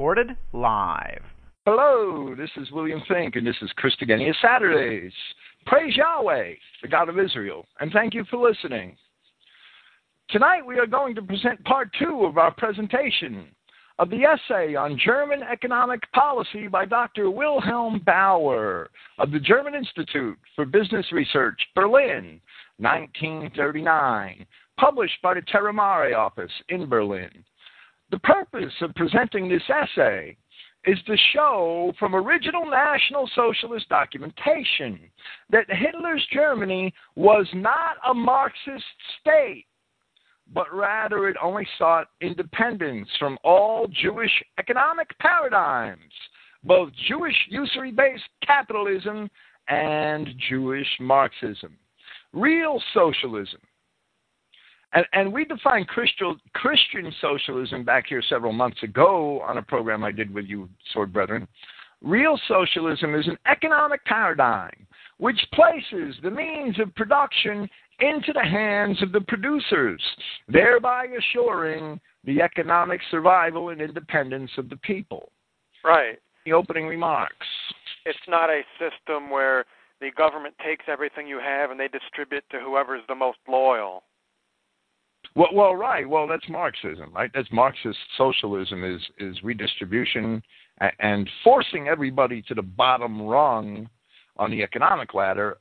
recorded live. Hello, this is William Finck, and this is Christogenea Saturdays. Praise Yahweh, the God of Israel, and thank you for listening. Tonight we are going to present part two of our presentation of the essay on German economic policy by Dr. Wilhelm Bauer of the German Institute for Business Research, Berlin, 1939, published by the Terra Mare office in Berlin. The purpose of presenting this essay is to show from original National Socialist documentation that Hitler's Germany was not a Marxist state, but rather it only sought independence from all Jewish economic paradigms, both Jewish usury based capitalism and Jewish Marxism. Real socialism and, and we defined Christian, Christian socialism back here several months ago on a program I did with you, Sword Brethren. Real socialism is an economic paradigm which places the means of production into the hands of the producers, thereby assuring the economic survival and independence of the people. Right. The opening remarks. It's not a system where the government takes everything you have and they distribute to whoever's the most loyal. Well, well, right. Well, that's Marxism, right? That's Marxist socialism is is redistribution and forcing everybody to the bottom rung on the economic ladder,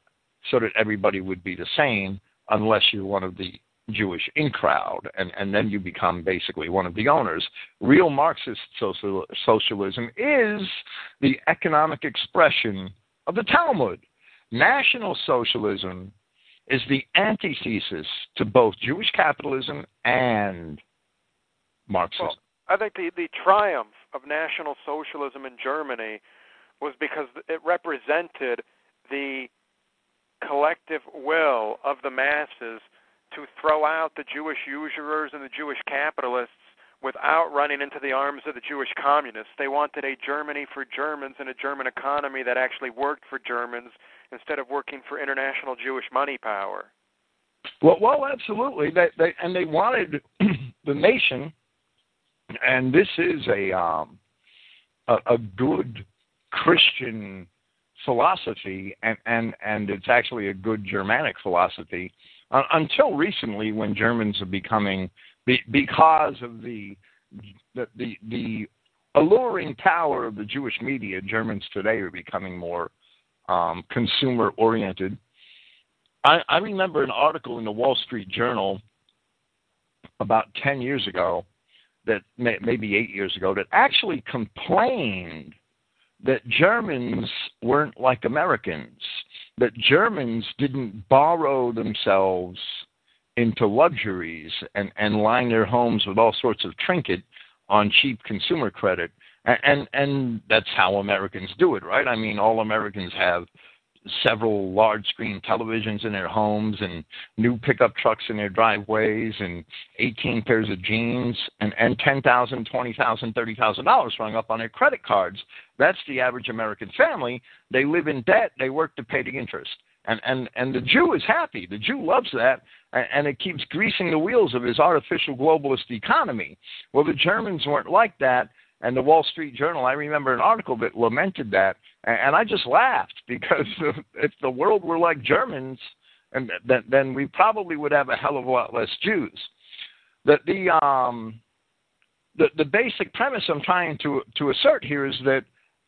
so that everybody would be the same, unless you're one of the Jewish in crowd, and and then you become basically one of the owners. Real Marxist social, socialism is the economic expression of the Talmud. National socialism is the antithesis to both Jewish capitalism and Marxism. Well, I think the, the triumph of National Socialism in Germany was because it represented the collective will of the masses to throw out the Jewish usurers and the Jewish capitalists without running into the arms of the Jewish communists. They wanted a Germany for Germans and a German economy that actually worked for Germans instead of working for international Jewish money power. Well, well, absolutely. They, they and they wanted the nation, and this is a um, a, a good Christian philosophy, and and and it's actually a good Germanic philosophy. Uh, until recently, when Germans are becoming be, because of the, the the the alluring power of the Jewish media, Germans today are becoming more um, consumer oriented. I, I remember an article in the Wall Street Journal about 10 years ago, that may, maybe eight years ago, that actually complained that Germans weren't like Americans, that Germans didn't borrow themselves into luxuries and, and line their homes with all sorts of trinket on cheap consumer credit. And, and, that's how Americans do it, right? I mean, all Americans have several large screen televisions in their homes and new pickup trucks in their driveways and 18 pairs of jeans and, and $10,000, $20,000, $30,000 rung up on their credit cards. That's the average American family. They live in debt. They work to pay the interest. And, and, and the Jew is happy. The Jew loves that and, and it keeps greasing the wheels of his artificial globalist economy. Well, the Germans weren't like that, and the Wall Street Journal, I remember an article that lamented that, and I just laughed because if the world were like Germans, and then, then we probably would have a hell of a lot less Jews. That the um, the the basic premise I'm trying to to assert here is that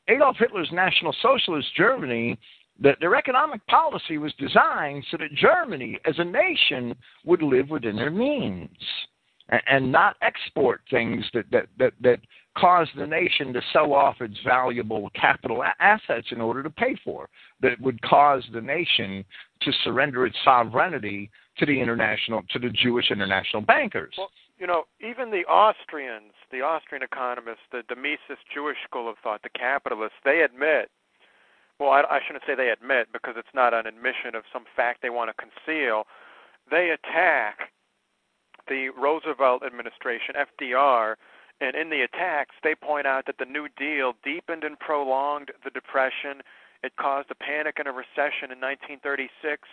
Adolf Hitler's National Socialist Germany that their economic policy was designed so that Germany as a nation would live within their means and, and not export things that, that, that, that cause the nation to sell off its valuable capital assets in order to pay for, that would cause the nation to surrender its sovereignty to the international, to the Jewish international bankers. Well, you know, even the Austrians, the Austrian economists, the, the Mises Jewish school of thought, the capitalists, they admit well, I, I shouldn't say they admit because it's not an admission of some fact they want to conceal. They attack the Roosevelt administration, FDR, and in the attacks, they point out that the New Deal deepened and prolonged the Depression. It caused a panic and a recession in 1936,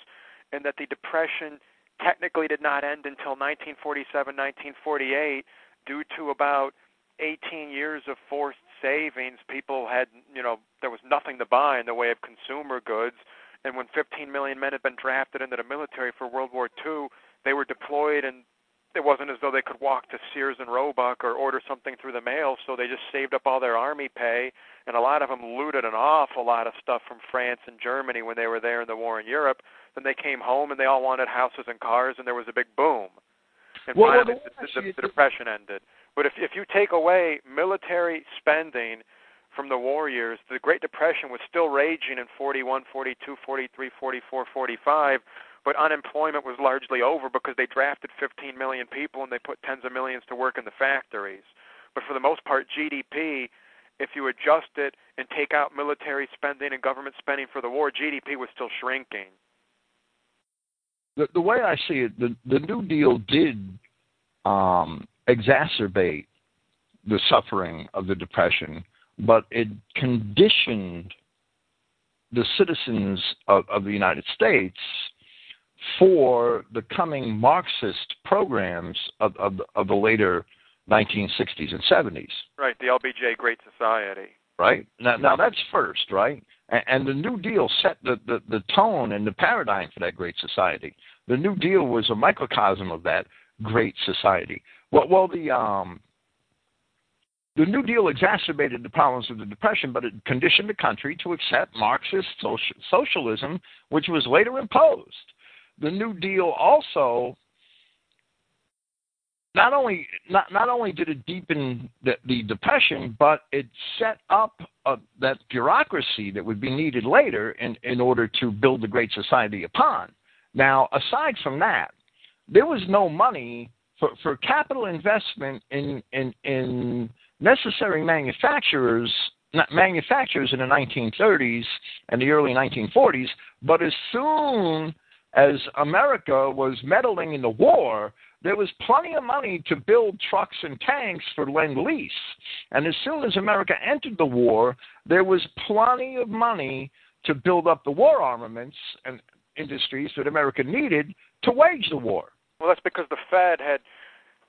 and that the Depression technically did not end until 1947, 1948, due to about 18 years of forced savings, people had, you know, there was nothing to buy in the way of consumer goods. And when 15 million men had been drafted into the military for World War II, they were deployed and it wasn't as though they could walk to Sears and Roebuck or order something through the mail, so they just saved up all their army pay, and a lot of them looted an awful lot of stuff from France and Germany when they were there in the war in Europe. Then they came home and they all wanted houses and cars, and there was a big boom. And well, finally, well, the, the, the depression ended. But if if you take away military spending from the war years, the Great Depression was still raging in 41, 42, 43, 44, 45 but unemployment was largely over because they drafted 15 million people and they put tens of millions to work in the factories. But for the most part, GDP, if you adjust it and take out military spending and government spending for the war, GDP was still shrinking. The, the way I see it, the, the New Deal did um, exacerbate the suffering of the Depression, but it conditioned the citizens of, of the United States for the coming Marxist programs of, of, of the later 1960s and 70s. Right, the LBJ Great Society. Right now, now that's first, right? And, and the New Deal set the, the, the tone and the paradigm for that great society. The New Deal was a microcosm of that great society. Well, well the um, the New Deal exacerbated the problems of the Depression, but it conditioned the country to accept Marxist social, socialism, which was later imposed the New Deal also not only not not only did it deepen the, the depression, but it set up uh, that bureaucracy that would be needed later in in order to build the great society upon. Now, aside from that, there was no money for, for capital investment in in in necessary manufacturers manufacturers in the 1930s and the early 1940s. But as soon as America was meddling in the war, there was plenty of money to build trucks and tanks for Lend Lease. And as soon as America entered the war, there was plenty of money to build up the war armaments and industries that America needed to wage the war. Well, that's because the Fed had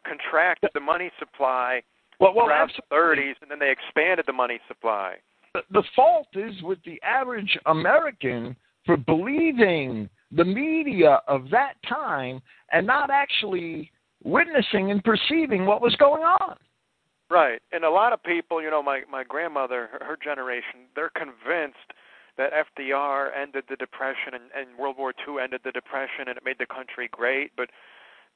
contracted the money supply well, well, around the 30s, and then they expanded the money supply. The, the fault is with the average American for believing the media of that time and not actually witnessing and perceiving what was going on. Right. And a lot of people, you know, my my grandmother, her, her generation, they're convinced that FDR ended the depression and, and World War II ended the depression and it made the country great, but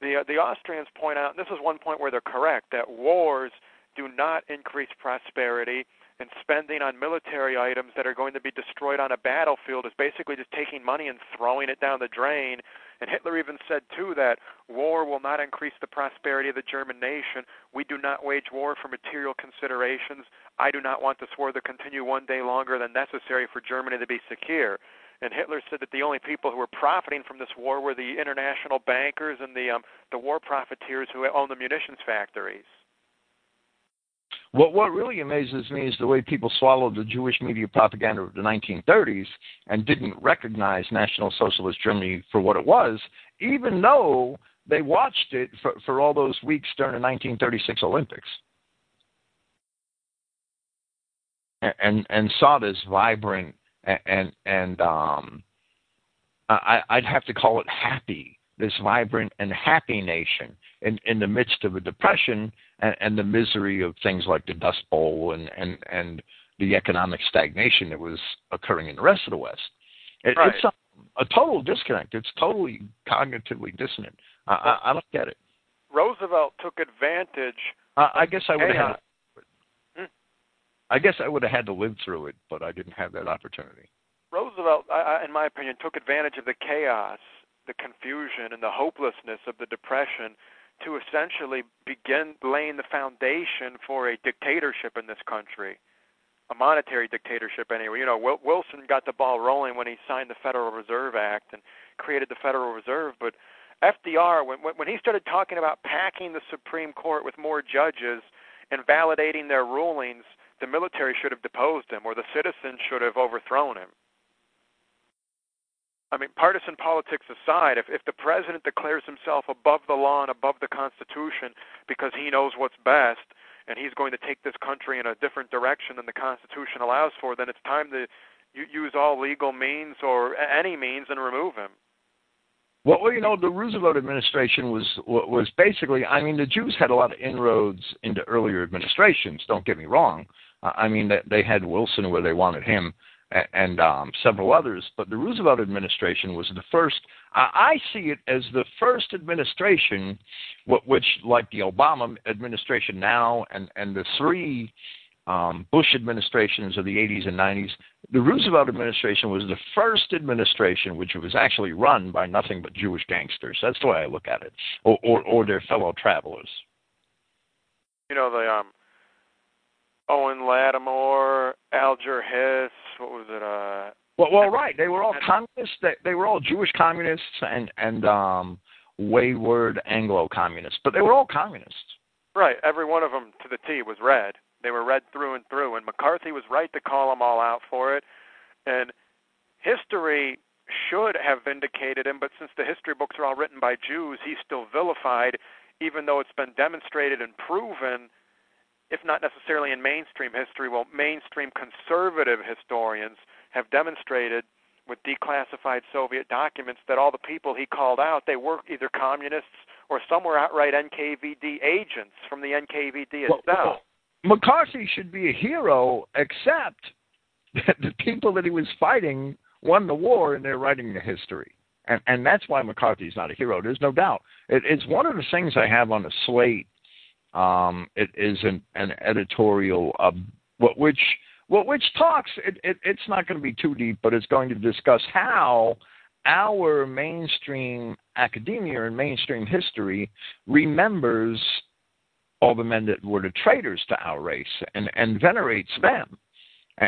the uh, the Austrians point out, and this is one point where they're correct, that wars do not increase prosperity and spending on military items that are going to be destroyed on a battlefield is basically just taking money and throwing it down the drain. And Hitler even said, too, that war will not increase the prosperity of the German nation. We do not wage war for material considerations. I do not want this war to continue one day longer than necessary for Germany to be secure. And Hitler said that the only people who were profiting from this war were the international bankers and the um, the war profiteers who own the munitions factories. What what really amazes me is the way people swallowed the Jewish media propaganda of the 1930s and didn't recognize National Socialist Germany for what it was, even though they watched it for, for all those weeks during the 1936 Olympics. And and saw this vibrant and and, and um, I, I'd have to call it happy, this vibrant and happy nation in, in the midst of a depression and, and the misery of things like the Dust Bowl and, and, and the economic stagnation that was occurring in the rest of the West. It, right. It's a, a, total disconnect. It's totally cognitively dissonant. I, I, I don't get it. Roosevelt took advantage. Uh, I guess I would have had. Hmm? I guess I would have had to live through it, but I didn't have that opportunity. Roosevelt, I, I, in my opinion, took advantage of the chaos, the confusion, and the hopelessness of the depression to essentially begin laying the foundation for a dictatorship in this country, a monetary dictatorship anyway. You know, Wilson got the ball rolling when he signed the Federal Reserve Act and created the Federal Reserve, but FDR, when when he started talking about packing the Supreme Court with more judges and validating their rulings, the military should have deposed him, or the citizens should have overthrown him. I mean, partisan politics aside, if, if the president declares himself above the law and above the Constitution because he knows what's best, and he's going to take this country in a different direction than the Constitution allows for, then it's time to use all legal means or any means and remove him. Well, you know, the Roosevelt administration was was basically. I mean, the Jews had a lot of inroads into earlier administrations. Don't get me wrong. I mean, they had Wilson where they wanted him, and um, several others. But the Roosevelt administration was the first. I I see it as the first administration, which, like the Obama administration now, and and the three um, Bush administrations of the 80s and 90s, the Roosevelt administration was the first administration which was actually run by nothing but Jewish gangsters. That's the way I look at it, or or, or their fellow travelers. You know the um, Owen Lattimore, Alger Hiss. What was it? Uh, well, well, right. They were all communists. They, they were all Jewish communists and and um, wayward Anglo communists, but they were all communists. Right. Every one of them to the T was red. They were red through and through, and McCarthy was right to call them all out for it. And history should have vindicated him, but since the history books are all written by Jews, he's still vilified, even though it's been demonstrated and proven, if not necessarily in mainstream history, well, mainstream conservative historians have demonstrated with declassified Soviet documents that all the people he called out, they were either communists or some were outright NKVD agents from the NKVD itself. Well, well, McCarthy should be a hero, except that the people that he was fighting won the war and they're writing the history. And and that's why McCarthy's not a hero. There's no doubt. It, it's one of the things I have on the slate. Um, it is an, an editorial of what which what which talks. It, it, it's not going to be too deep, but it's going to discuss how our mainstream academia and mainstream history remembers all the men that were the traitors to our race and, and venerates them.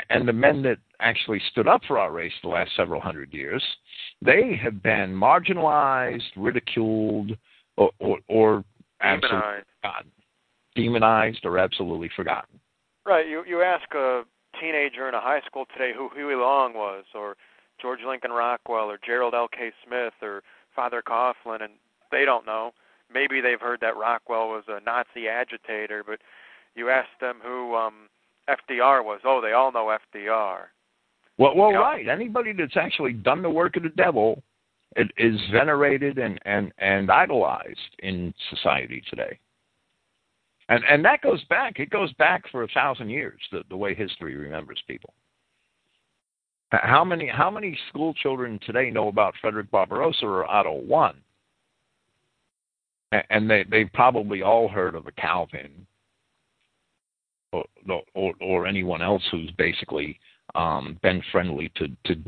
And the men that actually stood up for our race the last several hundred years, they have been marginalized, ridiculed, or, or, or absolutely demonized. or absolutely forgotten. Right. You you ask a teenager in a high school today who Huey Long was, or George Lincoln Rockwell, or Gerald L. K. Smith, or Father Coughlin, and they don't know maybe they've heard that Rockwell was a Nazi agitator, but you ask them who um, FDR was. Oh, they all know FDR. Well, well, you know? right. Anybody that's actually done the work of the devil it is venerated and, and, and idolized in society today. And and that goes back. It goes back for a thousand years. The the way history remembers people. How many how many school children today know about Frederick Barbarossa or Otto One? and they they probably all heard of a Calvin or or, or anyone else who's basically um, been friendly to to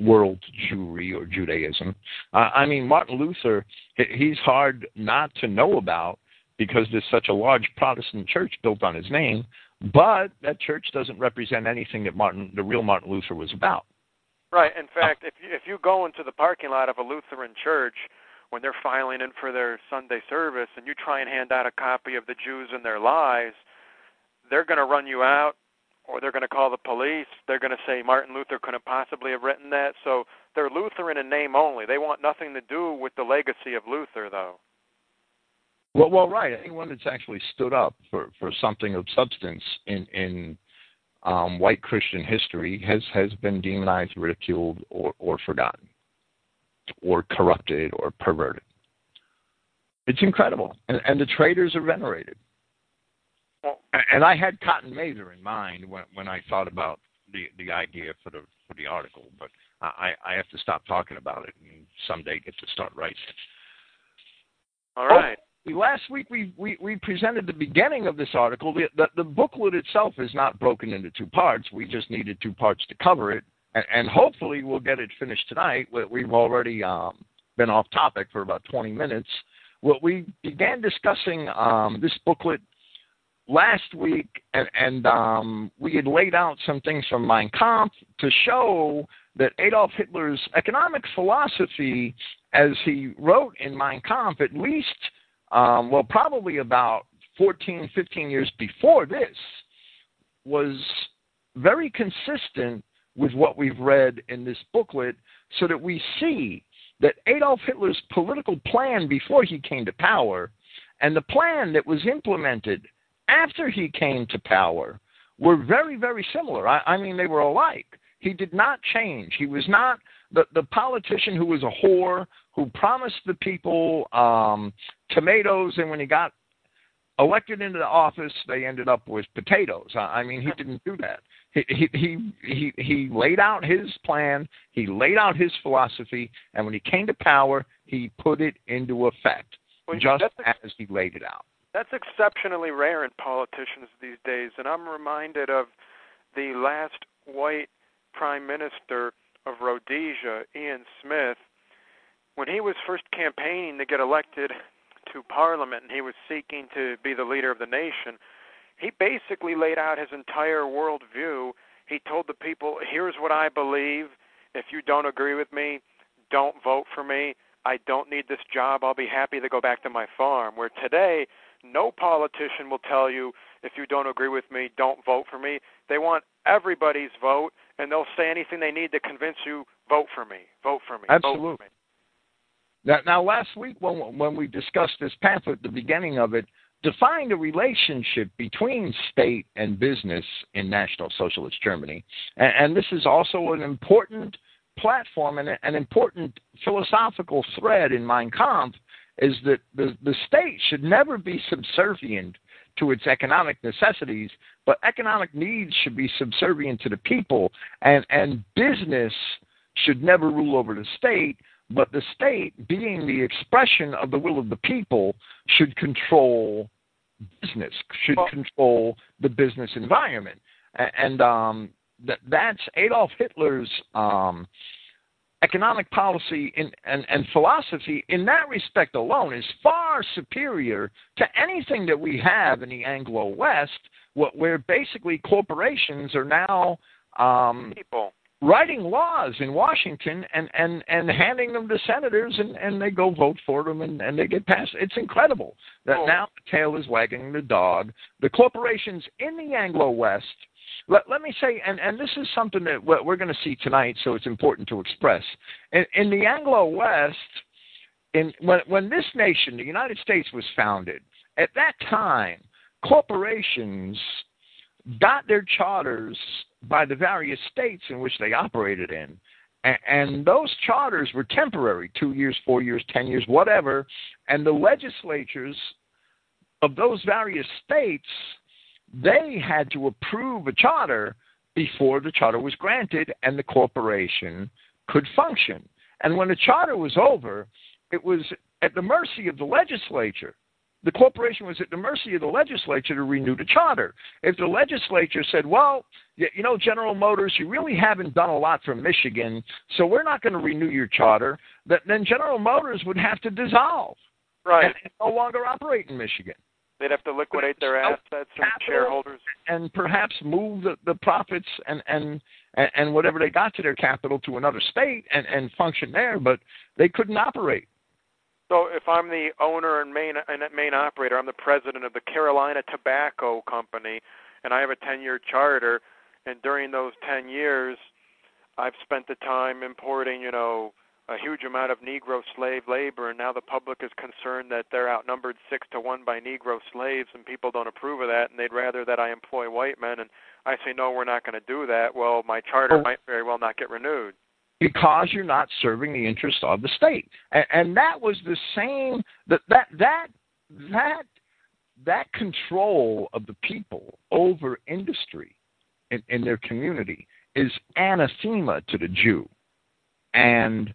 world Jewry or Judaism. Uh, I mean, Martin Luther, he's hard not to know about because there's such a large Protestant church built on his name, but that church doesn't represent anything that Martin, the real Martin Luther, was about. Right. In fact, if you, if you go into the parking lot of a Lutheran church when they're filing in for their Sunday service and you try and hand out a copy of the Jews and their lies, they're going to run you out or they're going to call the police. They're going to say Martin Luther couldn't possibly have written that. So they're Lutheran in name only. They want nothing to do with the legacy of Luther, though. Well, well, right. Anyone that's actually stood up for, for something of substance in in um, white Christian history has has been demonized, ridiculed, or or forgotten or corrupted or perverted. It's incredible. And, and the traitors are venerated. And I had Cotton Mather in mind when, when I thought about the, the idea for the for the article, but I, I have to stop talking about it and someday get to start writing. All right. Oh, last week we, we, we presented the beginning of this article. The, the, the booklet itself is not broken into two parts. We just needed two parts to cover it and, and hopefully we'll get it finished tonight. We've already um, been off topic for about 20 minutes. Well, we began discussing um, this booklet last week, and, and um, we had laid out some things from Mein Kampf to show that Adolf Hitler's economic philosophy, as he wrote in Mein Kampf, at least, um, well, probably about 14, 15 years before this, was very consistent with what we've read in this booklet so that we see that Adolf Hitler's political plan before he came to power and the plan that was implemented after he came to power were very, very similar. I, I mean, they were alike. He did not change. He was not the, the politician who was a whore, who promised the people um, tomatoes, and when he got elected into the office, they ended up with potatoes. I mean, he didn't do that. He he he he laid out his plan. He laid out his philosophy, and when he came to power, he put it into effect, well, just as he laid it out. That's exceptionally rare in politicians these days, and I'm reminded of the last white prime minister of Rhodesia, Ian Smith, when he was first campaigning to get elected to parliament and he was seeking to be the leader of the nation, he basically laid out his entire worldview. He told the people, here's what I believe. If you don't agree with me, don't vote for me. I don't need this job. I'll be happy to go back to my farm. Where today, no politician will tell you, if you don't agree with me, don't vote for me. They want everybody's vote, and they'll say anything they need to convince you, vote for me, vote for me. Absolutely. For me. Now, now, last week when when we discussed this pamphlet, the beginning of it defined a relationship between state and business in National Socialist Germany, and, and this is also an important platform and an important philosophical thread in Mein Kampf is that the, the state should never be subservient to its economic necessities, but economic needs should be subservient to the people, and, and business should never rule over the state, but the state, being the expression of the will of the people, should control business, should control the business environment. And um, that, that's Adolf Hitler's um, economic policy in, and, and philosophy in that respect alone is far superior to anything that we have in the Anglo West, where basically corporations are now um, people writing laws in Washington and, and, and handing them to senators and, and they go vote for them and, and they get passed. It's incredible that oh. now the tail is wagging the dog. The corporations in the Anglo West, let, let me say, and, and this is something that we're going to see tonight, so it's important to express. In, in the Anglo West, in, when, when this nation, the United States, was founded, at that time, corporations got their charters by the various states in which they operated in. And, those charters were temporary two years, four years, ten years, whatever. And the legislatures of those various states, they had to approve a charter before the charter was granted and the corporation could function. And when the charter was over, it was at the mercy of the legislature the corporation was at the mercy of the legislature to renew the charter. If the legislature said, well, you know, General Motors, you really haven't done a lot for Michigan, so we're not going to renew your charter, then General Motors would have to dissolve. Right. And no longer operate in Michigan. They'd have to liquidate their assets and shareholders. And perhaps move the, the profits and, and and whatever they got to their capital to another state and, and function there, but they couldn't operate. So if I'm the owner and main and main operator, I'm the president of the Carolina Tobacco Company, and I have a 10-year charter. And during those 10 years, I've spent the time importing, you know, a huge amount of Negro slave labor, and now the public is concerned that they're outnumbered six to one by Negro slaves, and people don't approve of that, and they'd rather that I employ white men. And I say, no, we're not going to do that. Well, my charter oh. might very well not get renewed because you're not serving the interests of the state. And, and that was the same that that that that that control of the people over industry in, in their community is anathema to the Jew. And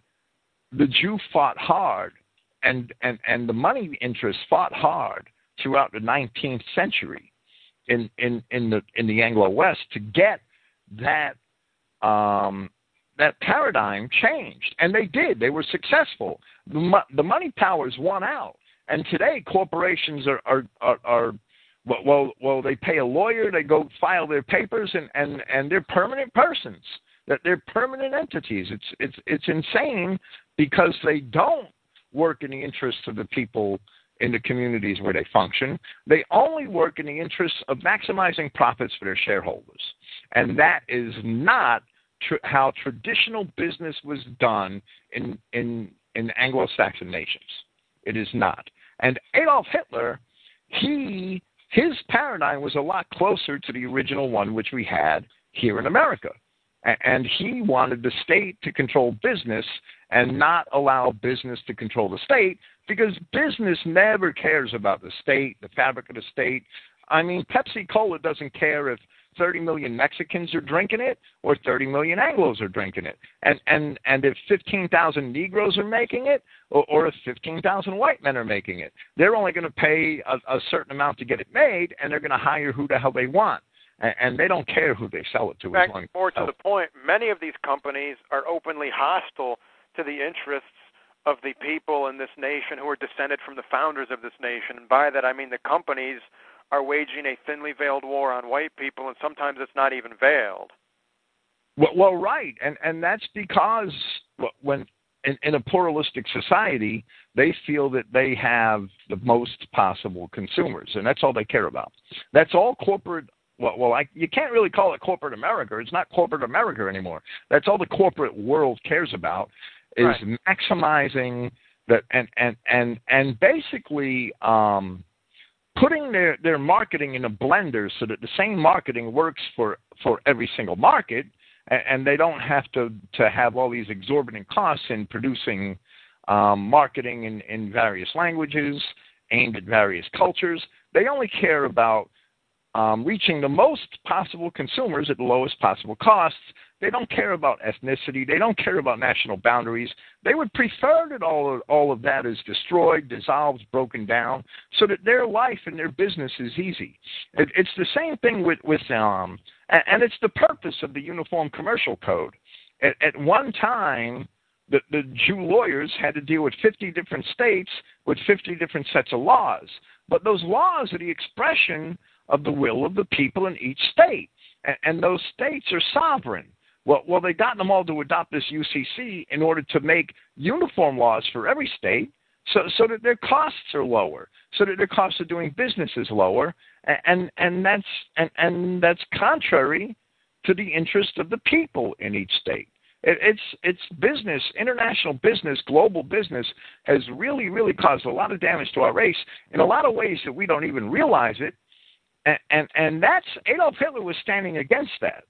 the Jew fought hard and, and, and the money interests fought hard throughout the 19th century in, in, in the in the Anglo West to get that um, that paradigm changed, and they did. They were successful. The, mo- the money powers won out, and today corporations are are, are, are well, well, they pay a lawyer, they go file their papers, and and and they're permanent persons. That they're permanent entities. It's it's it's insane because they don't work in the interests of the people in the communities where they function. They only work in the interests of maximizing profits for their shareholders, and that is not tr- how traditional business was done in in in Anglo-Saxon nations. It is not. And Adolf Hitler, he his paradigm was a lot closer to the original one which we had here in America. And he wanted the state to control business and not allow business to control the state because business never cares about the state, the fabric of the state. I mean, Pepsi Cola doesn't care if 30 million Mexicans are drinking it or 30 million Anglos are drinking it. And and and if 15,000 Negroes are making it or, or if 15,000 white men are making it, they're only going to pay a, a certain amount to get it made and they're going to hire who the hell they want. And, and they don't care who they sell it to. In fact, more to the point, many of these companies are openly hostile to the interests of the people in this nation who are descended from the founders of this nation. And by that I mean the companies are waging a thinly veiled war on white people, and sometimes it's not even veiled. Well, well right, and and that's because when in, in a pluralistic society, they feel that they have the most possible consumers, and that's all they care about. That's all corporate. Well, well I, you can't really call it corporate America. It's not corporate America anymore. That's all the corporate world cares about is right. maximizing that and and and and basically um, putting their, their marketing in a blender so that the same marketing works for, for every single market and, and they don't have to, to have all these exorbitant costs in producing um, marketing in, in various languages aimed at various cultures. They only care about um, reaching the most possible consumers at the lowest possible costs they don't care about ethnicity. They don't care about national boundaries. They would prefer that all of, all of that is destroyed, dissolved, broken down, so that their life and their business is easy. It, it's the same thing with with um, and, and it's the purpose of the Uniform Commercial Code. At, at one time, the, the Jew lawyers had to deal with 50 different states with 50 different sets of laws. But those laws are the expression of the will of the people in each state. And, and those states are sovereign. Well, well, they got them all to adopt this UCC in order to make uniform laws for every state, so so that their costs are lower, so that their costs of doing business is lower, and and that's and and that's contrary to the interest of the people in each state. It, it's it's business, international business, global business has really really caused a lot of damage to our race in a lot of ways that we don't even realize it, and and, and that's Adolf Hitler was standing against that.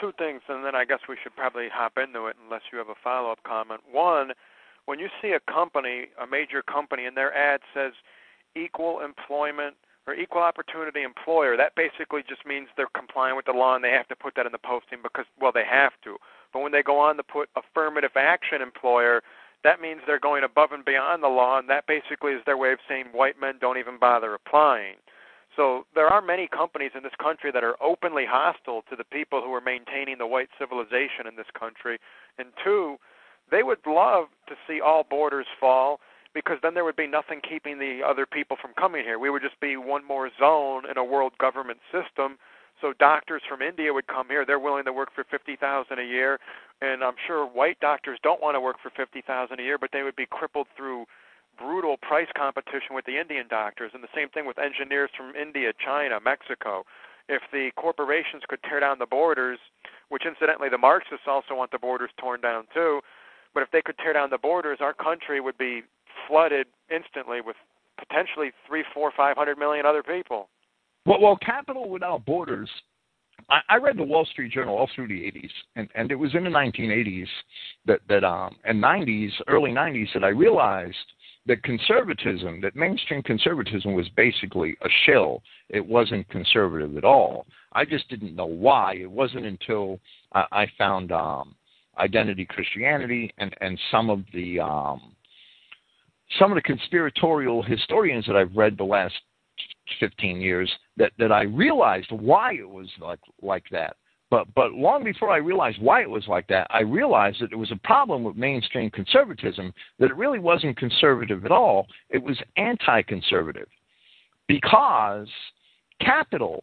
Two things, and then I guess we should probably hop into it unless you have a follow up comment. One, when you see a company, a major company, and their ad says equal employment or equal opportunity employer, that basically just means they're complying with the law and they have to put that in the posting because, well, they have to. But when they go on to put affirmative action employer, that means they're going above and beyond the law, and that basically is their way of saying white men don't even bother applying. So there are many companies in this country that are openly hostile to the people who are maintaining the white civilization in this country. And two, they would love to see all borders fall because then there would be nothing keeping the other people from coming here. We would just be one more zone in a world government system. So doctors from India would come here. They're willing to work for 50,000 a year, and I'm sure white doctors don't want to work for 50,000 a year, but they would be crippled through brutal price competition with the Indian doctors, and the same thing with engineers from India, China, Mexico. If the corporations could tear down the borders, which incidentally the Marxists also want the borders torn down too, but if they could tear down the borders, our country would be flooded instantly with potentially three, four, five hundred million other people. Well, well, capital without borders. I, I read the Wall Street Journal all through the 80s, and, and it was in the 1980s that that um and 90s, early 90s that I realized that conservatism, that mainstream conservatism was basically a shell. It wasn't conservative at all. I just didn't know why. It wasn't until I, I found um, Identity Christianity and, and some of the um, some of the conspiratorial historians that I've read the last 15 years that, that I realized why it was like like that. But but long before I realized why it was like that, I realized that there was a problem with mainstream conservatism. That it really wasn't conservative at all. It was anti-conservative, because capital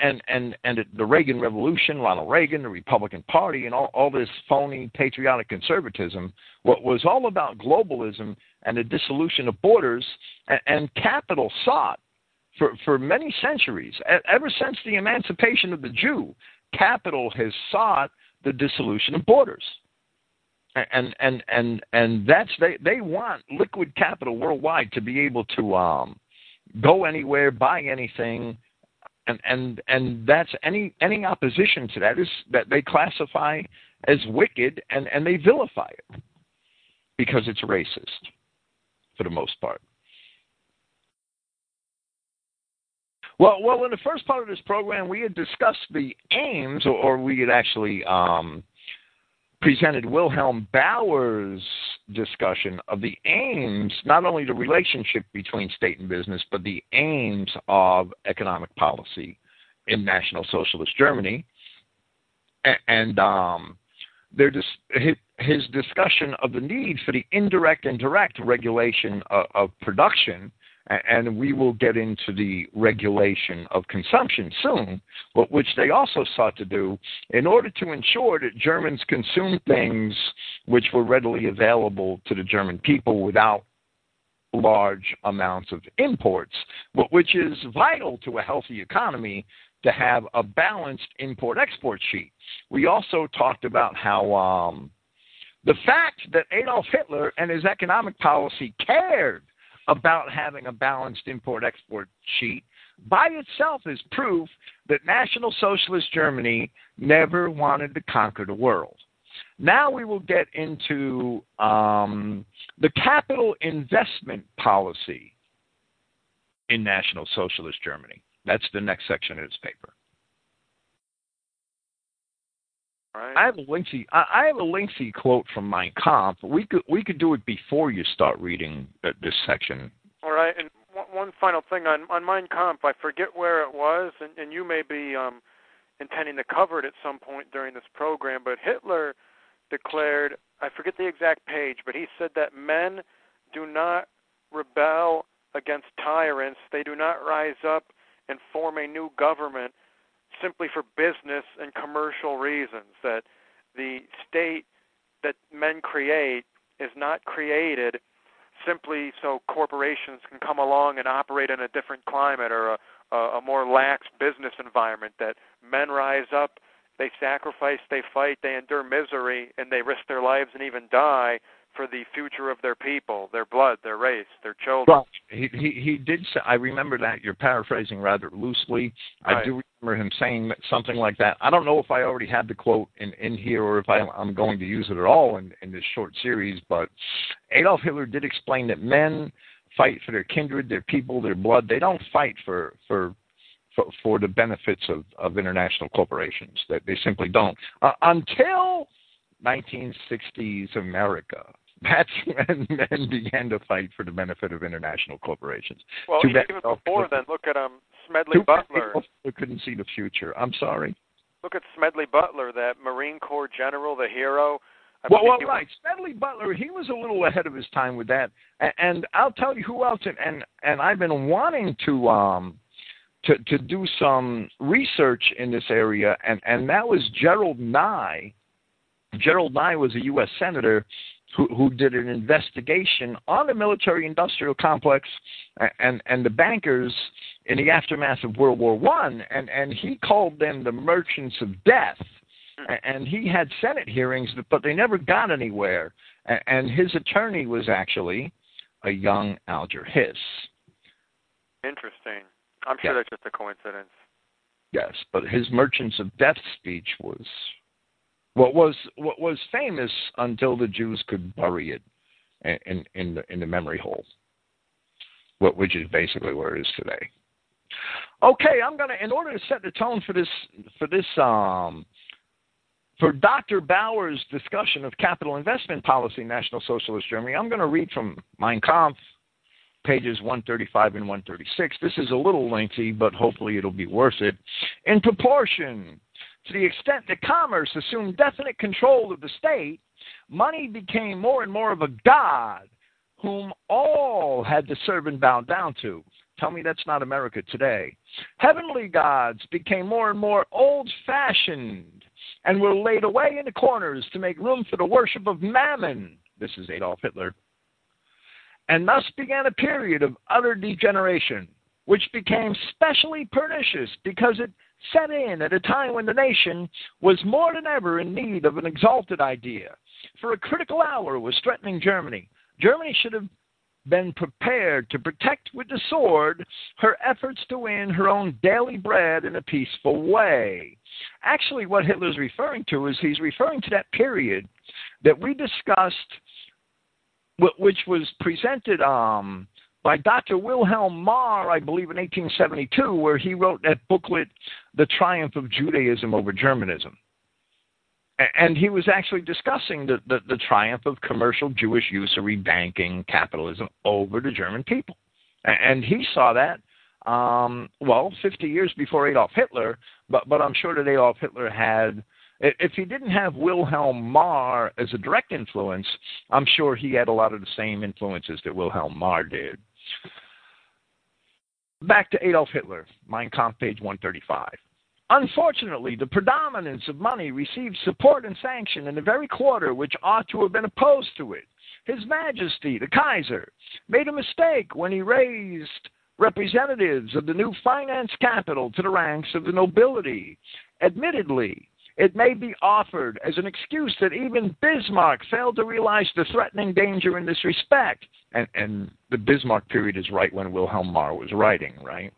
and and and the Reagan Revolution, Ronald Reagan, the Republican Party, and all, all this phony patriotic conservatism, what was all about globalism and the dissolution of borders, and, and capital sought for for many centuries, ever since the emancipation of the Jew, capital has sought the dissolution of borders. And and and and that's they they want liquid capital worldwide to be able to um go anywhere, buy anything, and and and that's any any opposition to that is that they classify as wicked and and they vilify it because it's racist for the most part. Well, well, in the first part of this program, we had discussed the aims, or, we had actually um, presented Wilhelm Bauer's discussion of the aims, not only the relationship between state and business, but the aims of economic policy in National Socialist Germany. And um, their his, his discussion of the need for the indirect and direct regulation of, of production and we will get into the regulation of consumption soon, but which they also sought to do in order to ensure that Germans consumed things which were readily available to the German people without large amounts of imports, but which is vital to a healthy economy to have a balanced import export sheet. We also talked about how um, the fact that Adolf Hitler and his economic policy cared about having a balanced import export sheet by itself is proof that National Socialist Germany never wanted to conquer the world. Now we will get into um, the capital investment policy in National Socialist Germany. That's the next section of this paper. Right. I have a lengthy I have a lengthy quote from Mein Kampf. We could we could do it before you start reading this section. All right, and one final thing on on Mein Kampf, I forget where it was, and, and you may be um, intending to cover it at some point during this program. But Hitler declared, I forget the exact page, but he said that men do not rebel against tyrants; they do not rise up and form a new government simply for business and commercial reasons. That the state that men create is not created simply so corporations can come along and operate in a different climate or a, a, a more lax business environment. That men rise up, they sacrifice, they fight, they endure misery, and they risk their lives and even die for the future of their people, their blood, their race, their children. Well, he he, he did. Say, I remember that. You're paraphrasing rather loosely. Right. I do remember him saying something like that. I don't know if I already had the quote in in here or if I, I'm going to use it at all in in this short series. But Adolf Hitler did explain that men fight for their kindred, their people, their blood. They don't fight for for for, for the benefits of, of international corporations. That they simply don't uh, until 1960s America. That's when men began to fight for the benefit of international corporations. Well, Too even bad- before then, look at um Smedley Butler. people couldn't see the future. I'm sorry. Look at Smedley Butler, that Marine Corps general, the hero. I Well, well, he was- Smedley Butler, he was a little ahead of his time with that, and, and I'll tell you who else. And, and I've been wanting to um to to do some research in this area, and and that was Gerald Nye. Gerald Nye was a U.S. senator who, who did an investigation on the military-industrial complex and, and and the bankers in the aftermath of World War One, and and he called them the merchants of death and he had Senate hearings, but they never got anywhere. And his attorney was actually a young Alger Hiss. interesting. I'm sure Yeah. that's just a coincidence. Yes, but his Merchants of Death speech was what was what was famous until the Jews could bury it in in, in the in the memory hole, what which is basically where it is today. Okay, I'm gonna in order to set the tone for this for this um for Dr. Bauer's discussion of capital investment policy in National Socialist Germany, I'm going to read from Mein Kampf, pages 135 and 136. This is a little lengthy, but hopefully it'll be worth it. In proportion to the extent that commerce assumed definite control of the state, money became more and more of a god whom all had to serve and bow down to. Tell me that's not America today. Heavenly gods became more and more old fashioned and were laid away in the corners to make room for the worship of Mammon. This is Adolf Hitler. And thus began a period of utter degeneration, which became specially pernicious because it set in at a time when the nation was more than ever in need of an exalted idea. For a critical hour was threatening Germany. Germany should have been prepared to protect with the sword her efforts to win her own daily bread in a peaceful way. Actually, what Hitler's referring to is he's referring to that period that we discussed, which was presented um, by Dr. Wilhelm Marr, I believe, in 1872, where he wrote that booklet, The Triumph of Judaism Over Germanism and he was actually discussing the, the, the, triumph of commercial Jewish usury banking capitalism over the German people. And he saw that, um, well, 50 years before Adolf Hitler, but, but I'm sure that Adolf Hitler had, if he didn't have Wilhelm Marr as a direct influence, I'm sure he had a lot of the same influences that Wilhelm Marr did. Back to Adolf Hitler, Mein Kampf, page 135. Unfortunately, the predominance of money received support and sanction in the very quarter which ought to have been opposed to it. His Majesty, the Kaiser, made a mistake when he raised representatives of the new finance capital to the ranks of the nobility. Admittedly, it may be offered as an excuse that even Bismarck failed to realize the threatening danger in this respect. And, and the Bismarck period is right when Wilhelm Marr was writing, right?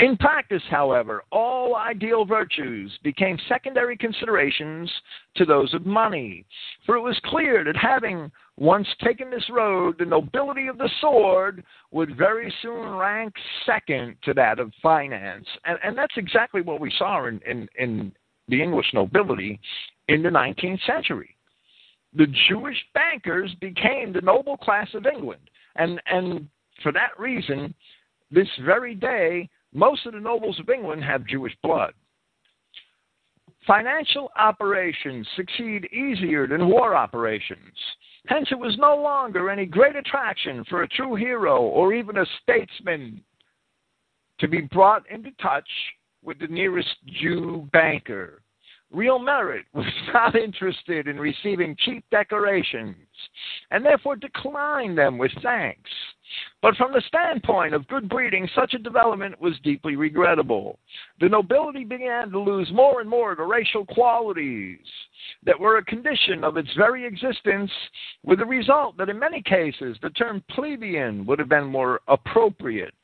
In practice, however, all ideal virtues became secondary considerations to those of money, for it was clear that having once taken this road, the nobility of the sword would very soon rank second to that of finance. And, and that's exactly what we saw in, in, in the English nobility in the 19th century. The Jewish bankers became the noble class of England. And, and for that reason, this very day, most of the nobles of England have Jewish blood. Financial operations succeed easier than war operations. Hence, it was no longer any great attraction for a true hero or even a statesman to be brought into touch with the nearest Jew banker. Real merit was not interested in receiving cheap decorations and therefore declined them with thanks. But from the standpoint of good breeding, such a development was deeply regrettable. The nobility began to lose more and more of the racial qualities that were a condition of its very existence, with the result that in many cases the term plebeian would have been more appropriate.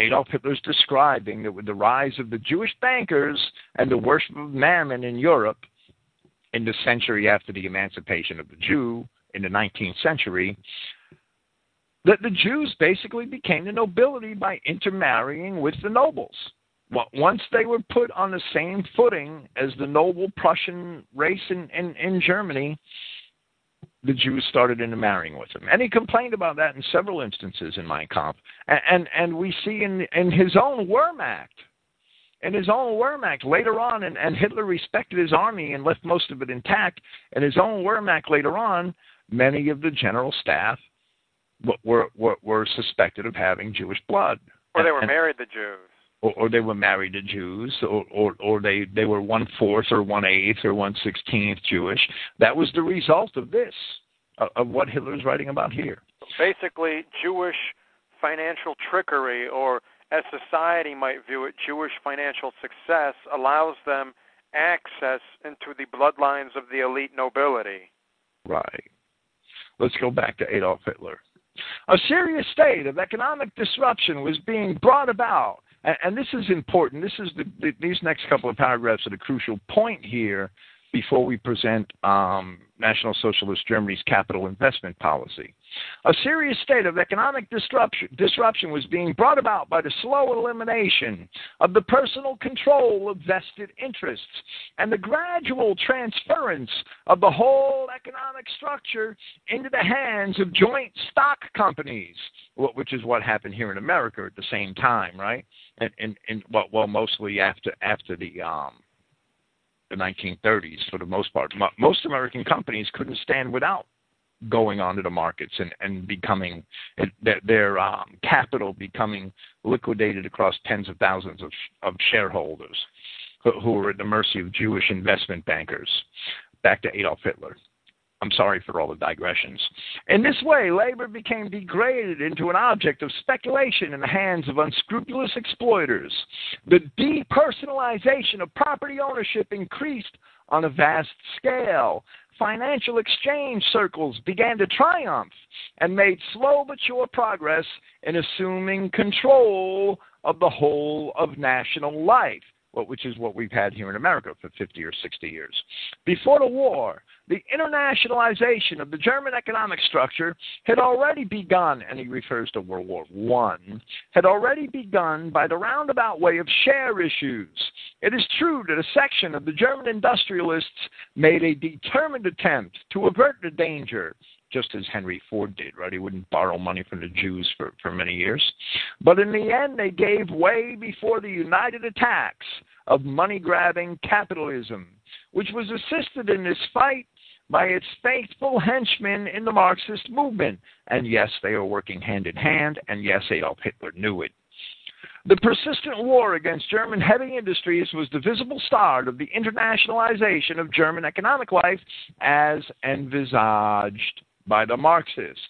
Adolf Hitler's describing that with the rise of the Jewish bankers and the worship of mammon in Europe in the century after the emancipation of the Jew in the 19th century, that the Jews basically became the nobility by intermarrying with the nobles. Once they were put on the same footing as the noble Prussian race in, in, in Germany, the Jews started intermarrying with them. And he complained about that in several instances in Mein Kampf. And, and, and we see in, in his own Wehrmacht, in his own Wehrmacht later on, and, and Hitler respected his army and left most of it intact. In his own Wehrmacht later on, many of the general staff were, were, were suspected of having Jewish blood. Or they were and, married to Jews. Or, or, they were married to Jews, or, or, or they, they were one fourth or one eighth or one sixteenth Jewish. That was the result of this, of, of what Hitler's writing about here. Basically, Jewish financial trickery, or as society might view it, Jewish financial success allows them access into the bloodlines of the elite nobility. Right. Let's go back to Adolf Hitler. A serious state of economic disruption was being brought about. And, this is important. This is the, the, these next couple of paragraphs are the crucial point here before we present um, National Socialist Germany's capital investment policy. A serious state of economic disruption, disruption was being brought about by the slow elimination of the personal control of vested interests and the gradual transference of the whole economic structure into the hands of joint stock companies, which is what happened here in America at the same time, right? And, and, and well, mostly after after the um, the 1930s for the most part. Most American companies couldn't stand without going onto the markets and, and becoming their, their um, capital becoming liquidated across tens of thousands of, of shareholders who, who were at the mercy of Jewish investment bankers. Back to Adolf Hitler. I'm sorry for all the digressions. In this way, labor became degraded into an object of speculation in the hands of unscrupulous exploiters. The depersonalization of property ownership increased on a vast scale. Financial exchange circles began to triumph and made slow but sure progress in assuming control of the whole of national life which is what we've had here in America for 50 or 60 years. Before the war, the internationalization of the German economic structure had already begun, and he refers to World War I, had already begun by the roundabout way of share issues. It is true that a section of the German industrialists made a determined attempt to avert the danger just as Henry Ford did, right? He wouldn't borrow money from the Jews for, for many years. But in the end, they gave way before the united attacks of money grabbing capitalism, which was assisted in this fight by its faithful henchmen in the Marxist movement. And yes, they are working hand in hand, and yes, Adolf Hitler knew it. The persistent war against German heavy industries was the visible start of the internationalization of German economic life as envisaged by the Marxists.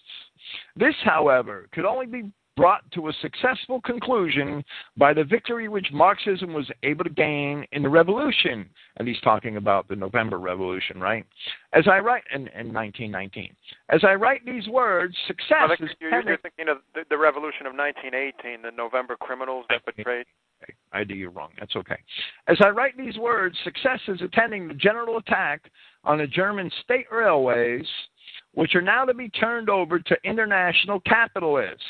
This, however, could only be brought to a successful conclusion by the victory which Marxism was able to gain in the revolution. And he's talking about the November Revolution, right? As I write in, in 1919, as I write these words, success is. You're, you're thinking of the, the, revolution of 1918, the November criminals that betrayed. I do you wrong. That's okay. As I write these words, success is attending the general attack on the German state railways which are now to be turned over to international capitalists.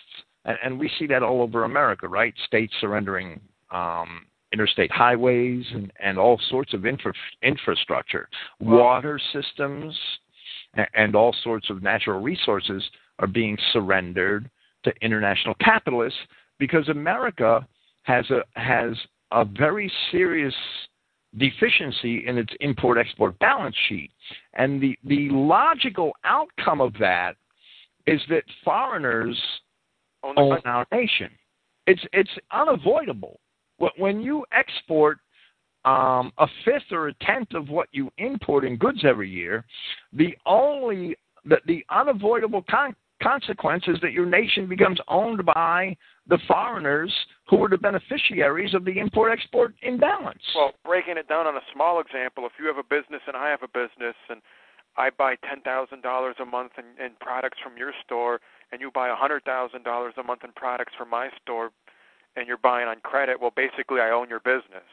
And, and we see that all over America, right? States surrendering um, interstate highways and, and all sorts of infra- infrastructure, water systems, and, and all sorts of natural resources are being surrendered to international capitalists because America has a has a very serious deficiency in its import export balance sheet. And the, the logical outcome of that is that foreigners own, own our nation. It's, it's unavoidable. When you export um, a fifth or a tenth of what you import in goods every year, the only the, the unavoidable con- consequence is that your nation becomes owned by the foreigners who are the beneficiaries of the import export imbalance. Well, breaking it down on a small example, if you have a business and I have a business and I buy $10,000 a month in, in products from your store and you buy a $100,000 a month in products from my store and you're buying on credit, well, basically I own your business.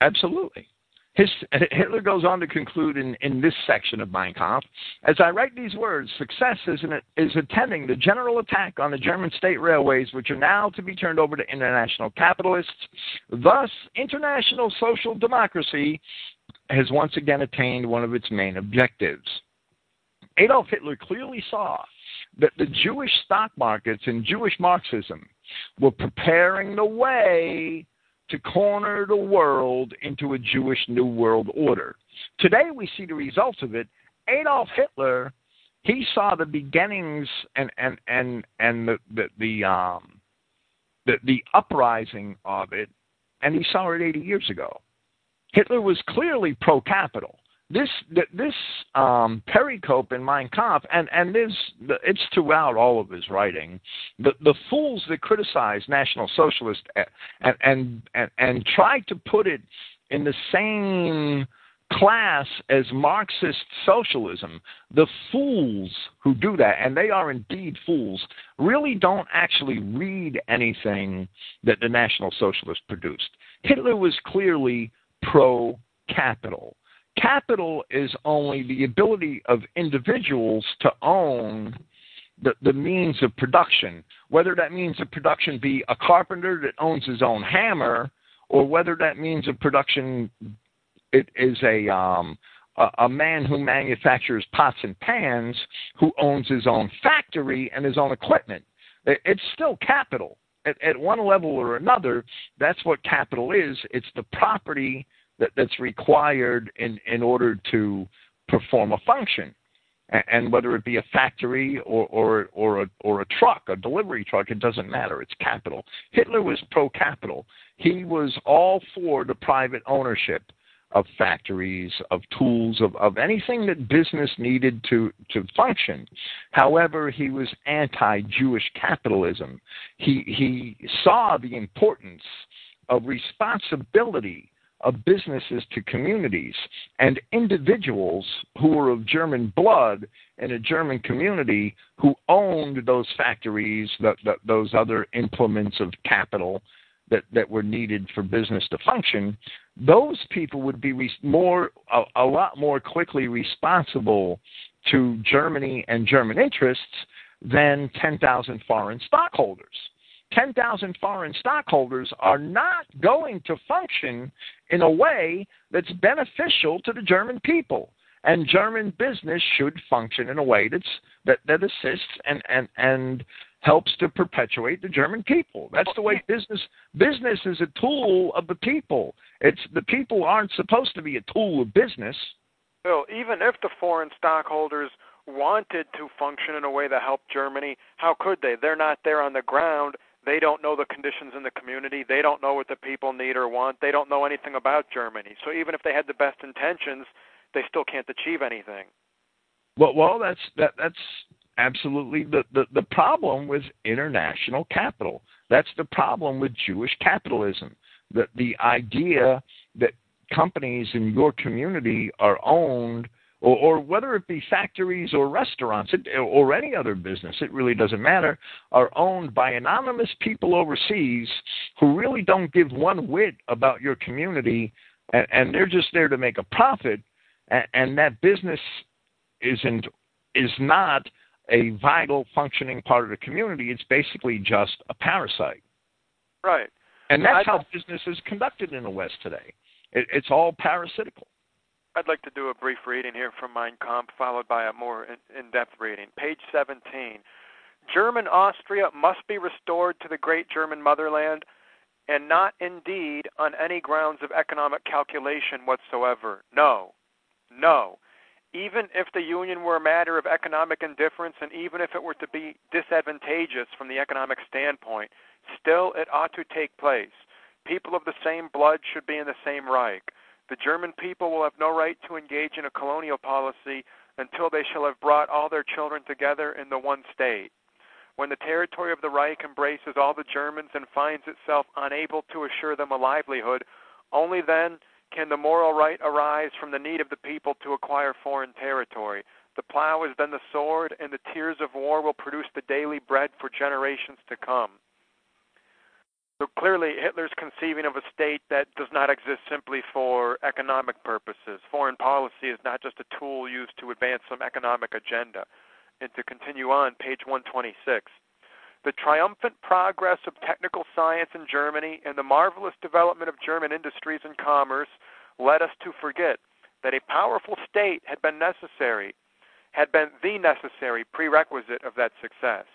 Absolutely. His, Hitler goes on to conclude in, in this section of Mein Kampf As I write these words, success is, an, is attending the general attack on the German state railways, which are now to be turned over to international capitalists. Thus, international social democracy has once again attained one of its main objectives. Adolf Hitler clearly saw that the Jewish stock markets and Jewish Marxism were preparing the way to corner the world into a Jewish New World Order. Today we see the results of it. Adolf Hitler, he saw the beginnings and and and and the the, the um the, the uprising of it, and he saw it 80 years ago. Hitler was clearly pro-capital this this um, pericope in Mein Kampf, and and this it's throughout all of his writing. The the fools that criticize National Socialist and and and, and try to put it in the same class as Marxist socialism, the fools who do that, and they are indeed fools, really don't actually read anything that the National Socialists produced. Hitler was clearly pro capital capital is only the ability of individuals to own the, the means of production, whether that means of production be a carpenter that owns his own hammer, or whether that means of production it is a um, a, man who manufactures pots and pans who owns his own factory and his own equipment. It, it's still capital. At, at one level or another, that's what capital is. It's the property that, that's required in, in order to perform a function. And whether it be a factory or, or, or, a, or a truck, a delivery truck, it doesn't matter. It's capital. Hitler was pro capital. He was all for the private ownership of factories, of tools, of, of anything that business needed to, to function. However, he was anti Jewish capitalism. He, he saw the importance of responsibility of businesses to communities. And individuals who were of German blood in a German community who owned those factories, the, the, those other implements of capital that, that were needed for business to function, those people would be re- more a, a lot more quickly responsible to Germany and German interests than 10,000 foreign stockholders. 10,000 foreign stockholders are not going to function in a way that's beneficial to the German people. And German business should function in a way that's, that, that assists and, and, and helps to perpetuate the German people. That's the way business business is a tool of the people. It's the people aren't supposed to be a tool of business. Bill, even if the foreign stockholders wanted to function in a way that helped Germany, how could they? They're not there on the ground. They don't know the conditions in the community. They don't know what the people need or want. They don't know anything about Germany. So even if they had the best intentions, they still can't achieve anything. Well, well, that's that that's absolutely the, the, the problem with international capital. That's the problem with Jewish capitalism. The the idea that companies in your community are owned or, or whether it be factories or restaurants it, or any other business, it really doesn't matter, are owned by anonymous people overseas who really don't give one whit about your community, and, and they're just there to make a profit, and, and that business isn't is not a vital functioning part of the community. It's basically just a parasite. Right. And that's how business is conducted in the West today. It, it's all parasitical. I'd like to do a brief reading here from Mein Kampf, followed by a more in depth reading. Page 17. German Austria must be restored to the great German motherland, and not indeed on any grounds of economic calculation whatsoever. No. No. Even if the Union were a matter of economic indifference, and even if it were to be disadvantageous from the economic standpoint, still it ought to take place. People of the same blood should be in the same Reich. The German people will have no right to engage in a colonial policy until they shall have brought all their children together in the one state. When the territory of the Reich embraces all the Germans and finds itself unable to assure them a livelihood, only then can the moral right arise from the need of the people to acquire foreign territory. The plow is then the sword, and the tears of war will produce the daily bread for generations to come. So clearly, Hitler's conceiving of a state that does not exist simply for economic purposes. Foreign policy is not just a tool used to advance some economic agenda. And to continue on, page 126. The triumphant progress of technical science in Germany and the marvelous development of German industries and commerce led us to forget that a powerful state had been necessary, had been the necessary prerequisite of that success.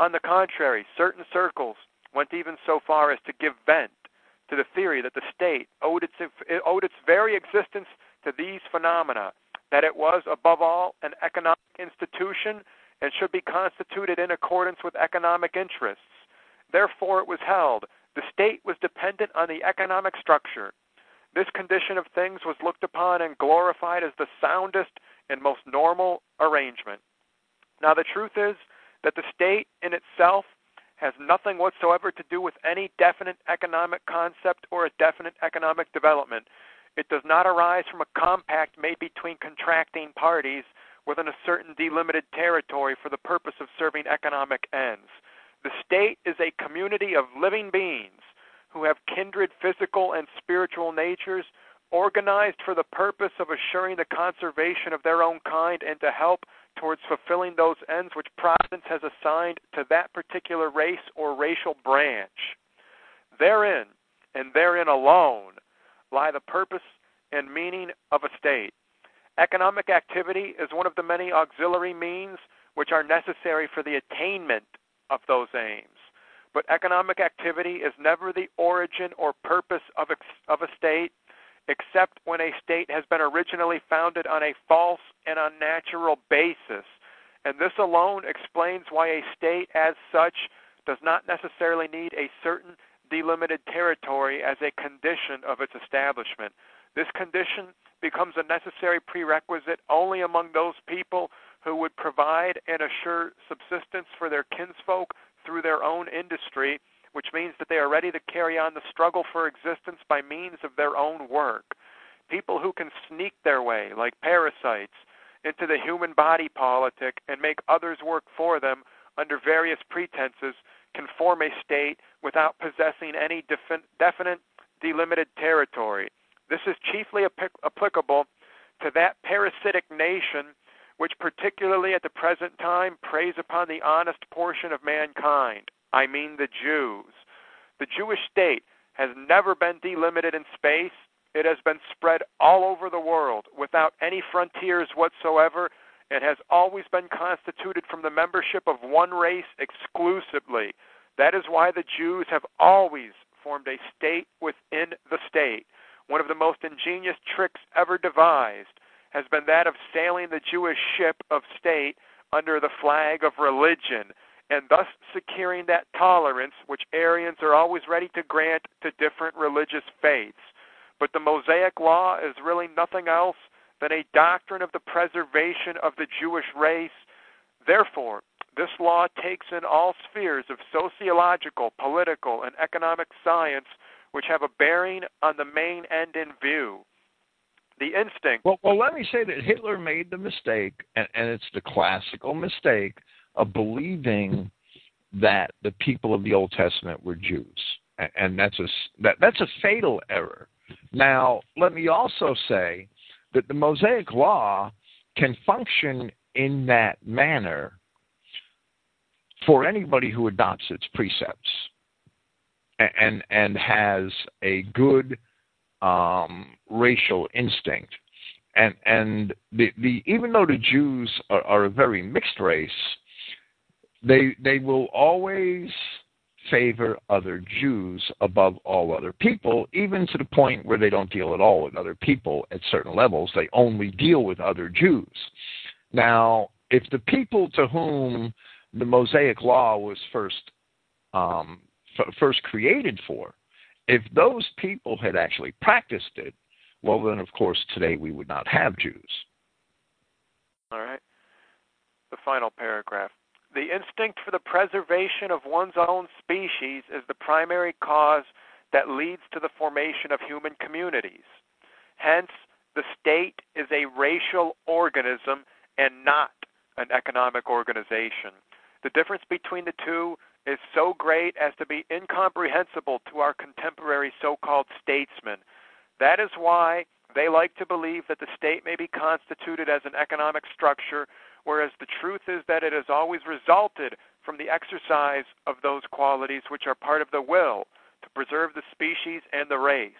On the contrary, certain circles went even so far as to give vent to the theory that the state owed its, it owed its very existence to these phenomena, that it was, above all, an economic institution and should be constituted in accordance with economic interests. Therefore, it was held the state was dependent on the economic structure. This condition of things was looked upon and glorified as the soundest and most normal arrangement. Now, the truth is that the state in itself has nothing whatsoever to do with any definite economic concept or a definite economic development. It does not arise from a compact made between contracting parties within a certain delimited territory for the purpose of serving economic ends. The state is a community of living beings who have kindred physical and spiritual natures organized for the purpose of assuring the conservation of their own kind and to help towards fulfilling those ends which Providence has assigned to that particular race or racial branch. Therein, and therein alone, lie the purpose and meaning of a state. Economic activity is one of the many auxiliary means which are necessary for the attainment of those aims. But economic activity is never the origin or purpose of, of a state, except when a state has been originally founded on a false and unnatural basis. And this alone explains why a state as such does not necessarily need a certain delimited territory as a condition of its establishment. This condition becomes a necessary prerequisite only among those people who would provide and assure subsistence for their kinsfolk through their own industry which means that they are ready to carry on the struggle for existence by means of their own work. People who can sneak their way, like parasites, into the human body politic and make others work for them under various pretenses can form a state without possessing any definite delimited territory. This is chiefly applicable to that parasitic nation which, particularly at the present time, preys upon the honest portion of mankind. I mean the Jews. The Jewish state has never been delimited in space. It has been spread all over the world without any frontiers whatsoever It has always been constituted from the membership of one race exclusively. That is why the Jews have always formed a state within the state. One of the most ingenious tricks ever devised has been that of sailing the Jewish ship of state under the flag of religion and thus securing that tolerance which Aryans are always ready to grant to different religious faiths. But the Mosaic Law is really nothing else than a doctrine of the preservation of the Jewish race. Therefore, this law takes in all spheres of sociological, political, and economic science which have a bearing on the main end in view. The instinct. Well, well let me say that Hitler made the mistake, and, and it's the classical mistake of believing that the people of the Old Testament were Jews, and, that's a that, that's a fatal error. Now, let me also say that the Mosaic Law can function in that manner for anybody who adopts its precepts and and has a good um, racial instinct. And and the, the even though the Jews are, are a very mixed race, they they will always favor other Jews above all other people, even to the point where they don't deal at all with other people at certain levels. They only deal with other Jews. Now, if the people to whom the Mosaic Law was first um, f- first created for, if those people had actually practiced it, well, then of course today we would not have Jews. All right. The final paragraph. The instinct for the preservation of one's own species is the primary cause that leads to the formation of human communities. Hence, the state is a racial organism and not an economic organization. The difference between the two is so great as to be incomprehensible to our contemporary so called statesmen. That is why they like to believe that the state may be constituted as an economic structure, whereas the truth is that it has always resulted from the exercise of those qualities which are part of the will to preserve the species and the race.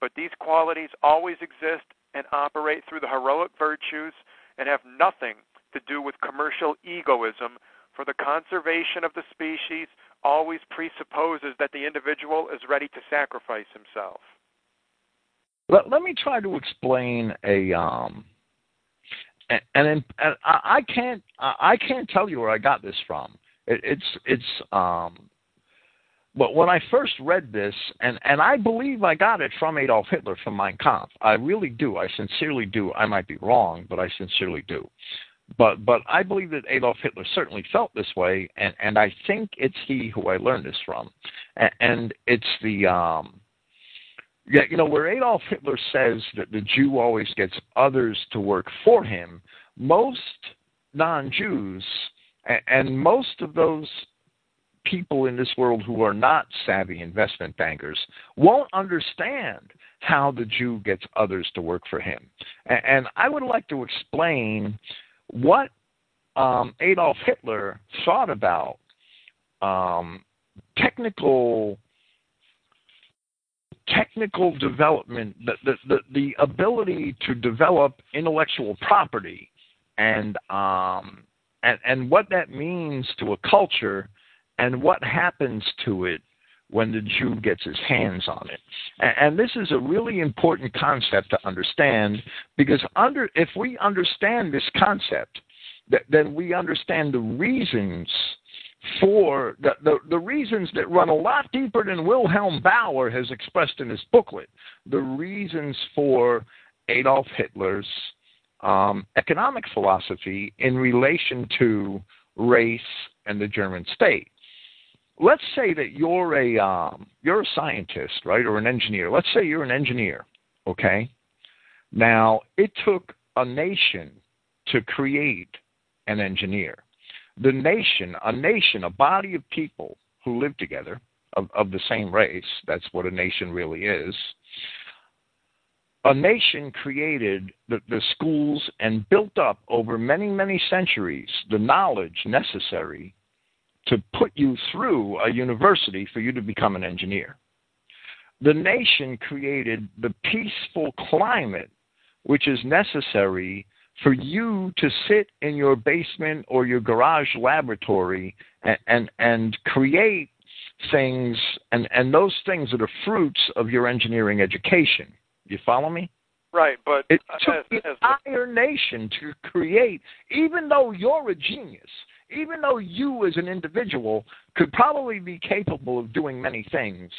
But these qualities always exist and operate through the heroic virtues and have nothing to do with commercial egoism for the conservation of the species always presupposes that the individual is ready to sacrifice himself. Let, let me try to explain a um and, and, and I can't I can't tell you where I got this from. It, it's it's um but when I first read this, and, and I believe I got it from Adolf Hitler from Mein Kampf. I really do. I sincerely do. I might be wrong, but I sincerely do. But but I believe that Adolf Hitler certainly felt this way, and and I think it's he who I learned this from, and, and it's the um, yeah, you know where Adolf Hitler says that the Jew always gets others to work for him. Most non-Jews and, and most of those people in this world who are not savvy investment bankers won't understand how the Jew gets others to work for him. And, and I would like to explain what um, Adolf Hitler thought about um, technical technical development, the, the, the, the, ability to develop intellectual property, and um, and and what that means to a culture, and what happens to it when the Jew gets his hands on it. And, and this is a really important concept to understand because under if we understand this concept, that, then we understand the reasons for the, the, the reasons that run a lot deeper than Wilhelm Bauer has expressed in his booklet. The reasons for Adolf Hitler's um, economic philosophy in relation to race and the German state. let's say that you're a um, you're a scientist, right, or an engineer. Let's say you're an engineer, okay? Now, it took a nation to create an engineer. The nation, a nation, a body of people who live together of, of the same race, that's what a nation really is. A nation created the, the schools and built up over many, many centuries the knowledge necessary to put you through a university for you to become an engineer. The nation created the peaceful climate which is necessary for you to sit in your basement or your garage laboratory and, and, and create things and, and those things are the fruits of your engineering education. You follow me? Right, but it took as, the entire nation to create, even though you're a genius, even though you as an individual could probably be capable of doing many things,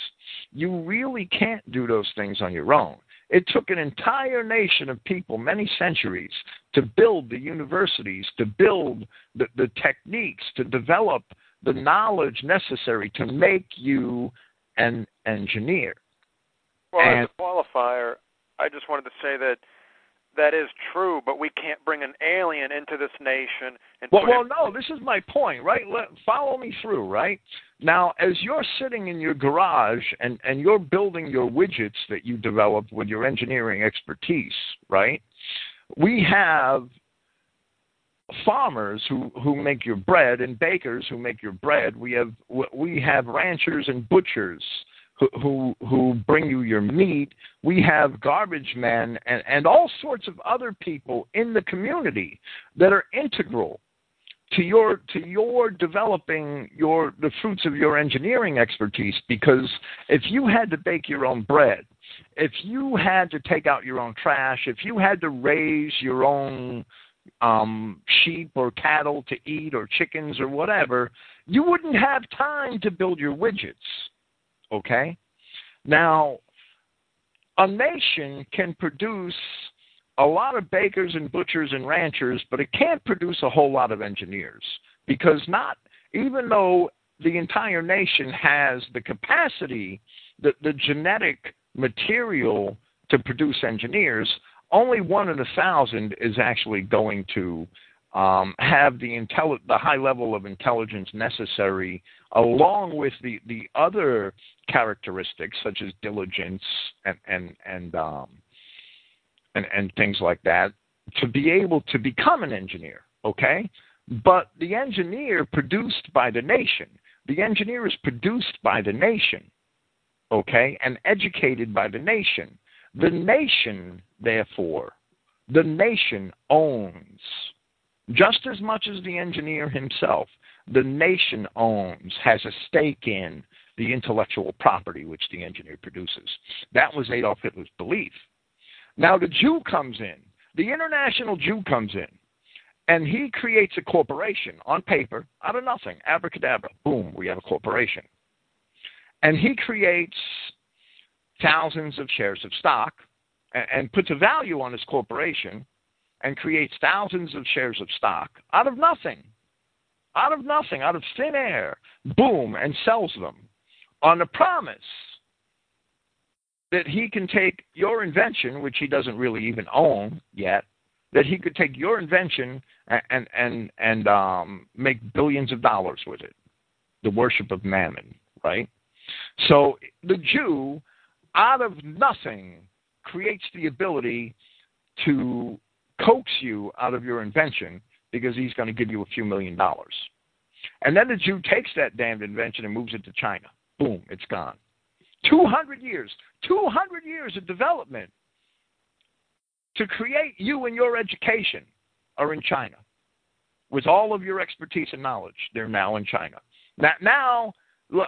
you really can't do those things on your own. It took an entire nation of people, many centuries, to build the universities, to build the, the techniques, to develop the knowledge necessary to make you an engineer. well, and- as a qualifier, I just wanted to say that that is true, but we can't bring an alien into this nation and Well, well, no, this is my point, right? Let, follow me through, right? Now, as you're sitting in your garage and, and you're building your widgets that you developed with your engineering expertise, right? We have farmers who, who make your bread and bakers who make your bread. We have we have ranchers and butchers who who, bring you your meat. We have garbage men and, and all sorts of other people in the community that are integral to your to your developing your the fruits of your engineering expertise because if you had to bake your own bread if you had to take out your own trash if you had to raise your own um sheep or cattle to eat or chickens or whatever you wouldn't have time to build your widgets okay? Now a nation can produce a lot of bakers and butchers and ranchers, but it can't produce a whole lot of engineers because not even though the entire nation has the capacity, the, the genetic material to produce engineers, only one in a thousand is actually going to um, have the intelli- the high level of intelligence necessary, along with the, the other characteristics such as diligence and and and um, and, and things like that to be able to become an engineer, okay? But the engineer produced by the nation, the engineer is produced by the nation, okay, and educated by the nation. The nation, therefore, the nation owns just as much as the engineer himself. The nation owns, has a stake in the intellectual property which the engineer produces. That was Adolf Hitler's belief. Now the Jew comes in, the international Jew comes in, and he creates a corporation on paper out of nothing. Abracadabra, boom, we have a corporation. And he creates thousands of shares of stock and, and puts a value on his corporation and creates thousands of shares of stock out of nothing. Out of nothing, out of thin air, boom, and sells them on the promise that he can take your invention, which he doesn't really even own yet, that he could take your invention and and and, and um, make billions of dollars with it. The worship of mammon, right? So the Jew, out of nothing, creates the ability to coax you out of your invention because he's going to give you a few million dollars. And then the Jew takes that damned invention and moves it to China. Boom, it's gone. 200 years, 200 years of development to create you and your education are in China. With all of your expertise and knowledge, they're now in China. Now, now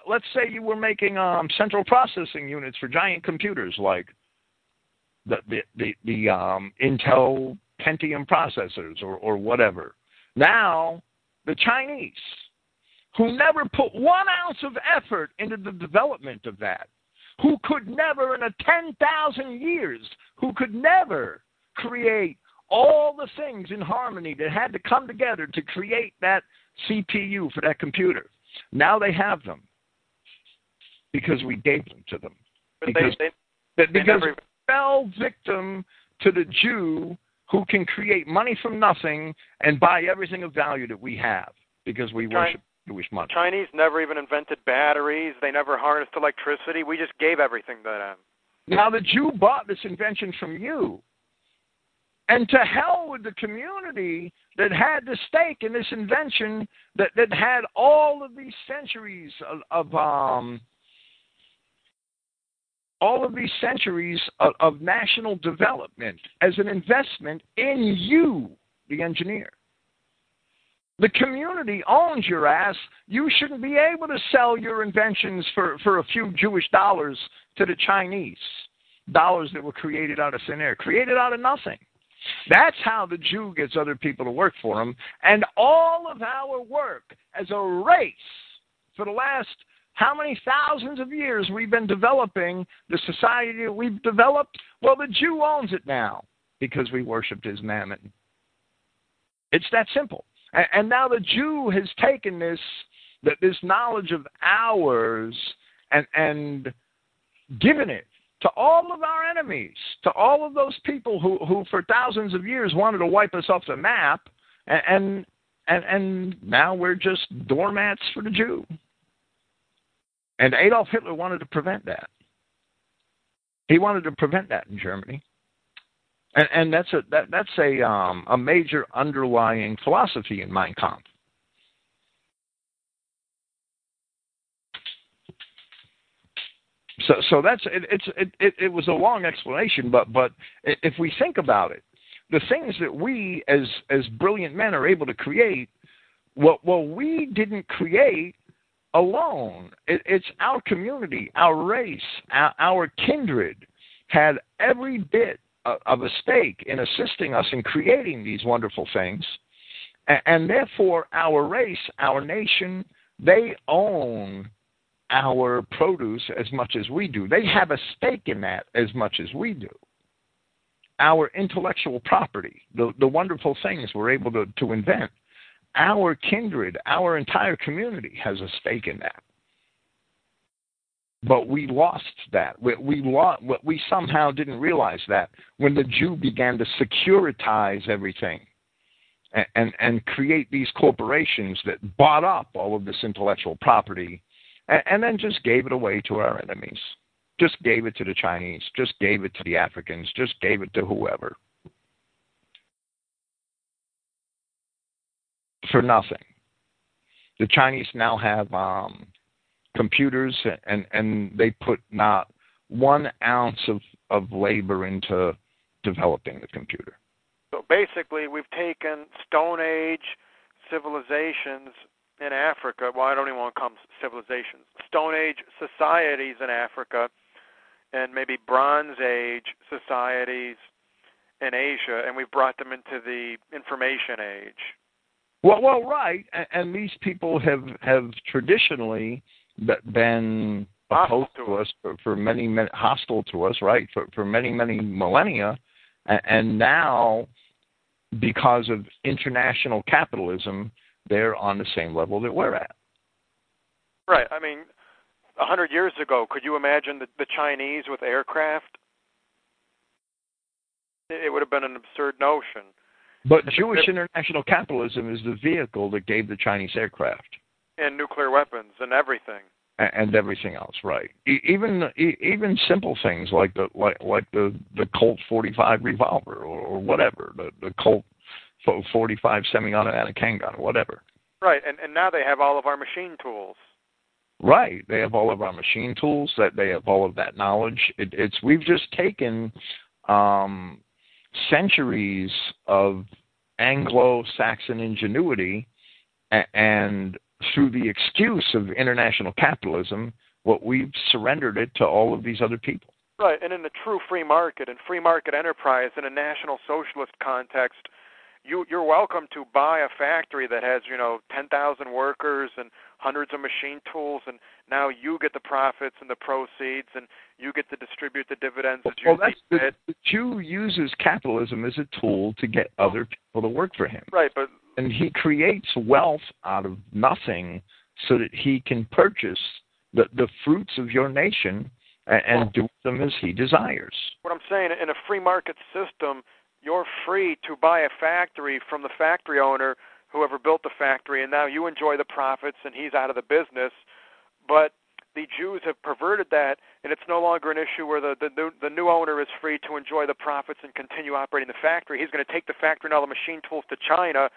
let's say you were making um, central processing units for giant computers like the the the, the um, Intel Pentium processors or, or whatever. Now, the Chinese, who never put one ounce of effort into the development of that, who could never, in a 10,000 years, who could never create all the things in harmony that had to come together to create that CPU for that computer. Now they have them. because we gave them to them. But Because- they, they, they because never, fell victim to the Jew who can create money from nothing and buy everything of value that we have because we Chi- worship Jewish money. Chinese never even invented batteries. They never harnessed electricity. We just gave everything to them. Now the Jew bought this invention from you. And to hell with the community that had the stake in this invention that, that had all of these centuries of, of um all of these centuries of, of national development as an investment in you, the engineer. The community owns your ass. You shouldn't be able to sell your inventions for, for a few Jewish dollars to the Chinese. Dollars that were created out of thin air, created out of nothing. That's how the Jew gets other people to work for him. And all of our work as a race for the last how many thousands of years we've been developing the society that we've developed? Well, the Jew owns it now because we worshiped his mammon. It's that simple. And, now the Jew has taken this that this knowledge of ours and and given it to all of our enemies, to all of those people who, who for thousands of years wanted to wipe us off the map, and and, and now we're just doormats for the Jew. And Adolf Hitler wanted to prevent that. He wanted to prevent that in Germany. And, and that's a that, that's a um, a major underlying philosophy in Mein Kampf. So so that's it, it's it, it, it was a long explanation, but but if we think about it, the things that we as as brilliant men are able to create, well well we didn't create alone. It, it's our community, our race, our, our kindred had every bit of, a stake in assisting us in creating these wonderful things, and, and therefore our race, our nation, they own our produce as much as we do. They have a stake in that as much as we do. Our intellectual property, the, the wonderful things we're able to, to invent, our kindred, our entire community has a stake in that. But we lost that. We, we lost. We somehow didn't realize that when the Jew began to securitize everything, and, and and create these corporations that bought up all of this intellectual property, and, and then just gave it away to our enemies. Just gave it to the Chinese. Just gave it to the Africans. Just gave it to whoever. For nothing. The Chinese now have um, computers, and and they put not one ounce of of labor into developing the computer. So basically, we've taken Stone Age civilizations in Africa. Well, I don't even want to call them civilizations. Stone Age societies in Africa, and maybe Bronze Age societies in Asia, and we've brought them into the information age. Well, well, right, and, and these people have have traditionally been opposed to us for, for many, many hostile to us, right, for for many many millennia, and, and now because of international capitalism, they're on the same level that we're at. Right. I mean, a hundred years ago, could you imagine the, the Chinese with aircraft? It would have been an absurd notion. But Jewish international capitalism is the vehicle that gave the Chinese aircraft And nuclear weapons and everything. and everything else, right? Even even simple things like the like like the the Colt 45 revolver or, or whatever, the the Colt 45 semi-automatic handgun or whatever. Right. And and now they have all of our machine tools. Right. They have all of our machine tools. That they have all of that knowledge. It, it's we've just taken um, centuries of Anglo-Saxon ingenuity, and through the excuse of international capitalism, what we've surrendered it to all of these other people. Right. And in the true free market and free market enterprise in a national socialist context, you you're welcome to buy a factory that has you know 10,000 workers and hundreds of machine tools and now you get the profits and the proceeds and you get to distribute the dividends as you Well, that's the, the Jew uses capitalism as a tool to get other people to work for him, Right, but and he creates wealth out of nothing so that he can purchase the, the fruits of your nation and, and do them as he desires. What I'm saying, in a free market system, you're free to buy a factory from the factory owner, whoever built the factory, and now you enjoy the profits and he's out of the business. But the Jews have perverted that, and it's no longer an issue where the the new, the new owner is free to enjoy the profits and continue operating the factory. He's going to take the factory and all the machine tools to China,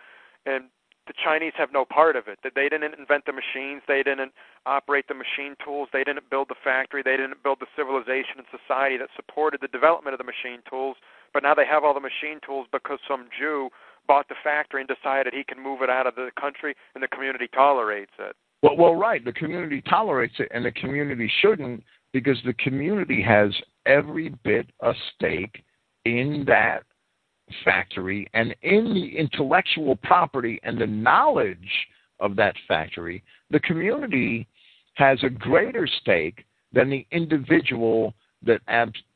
and the Chinese have no part of it. That they didn't invent the machines, they didn't operate the machine tools, they didn't build the factory, they didn't build the civilization and society that supported the development of the machine tools. But now they have all the machine tools because some Jew bought the factory and decided he can move it out of the country, and the community tolerates it. Well, well, right. The community tolerates it, and the community shouldn't because the community has every bit a stake in that factory and in the intellectual property and the knowledge of that factory, the community has a greater stake than the individual that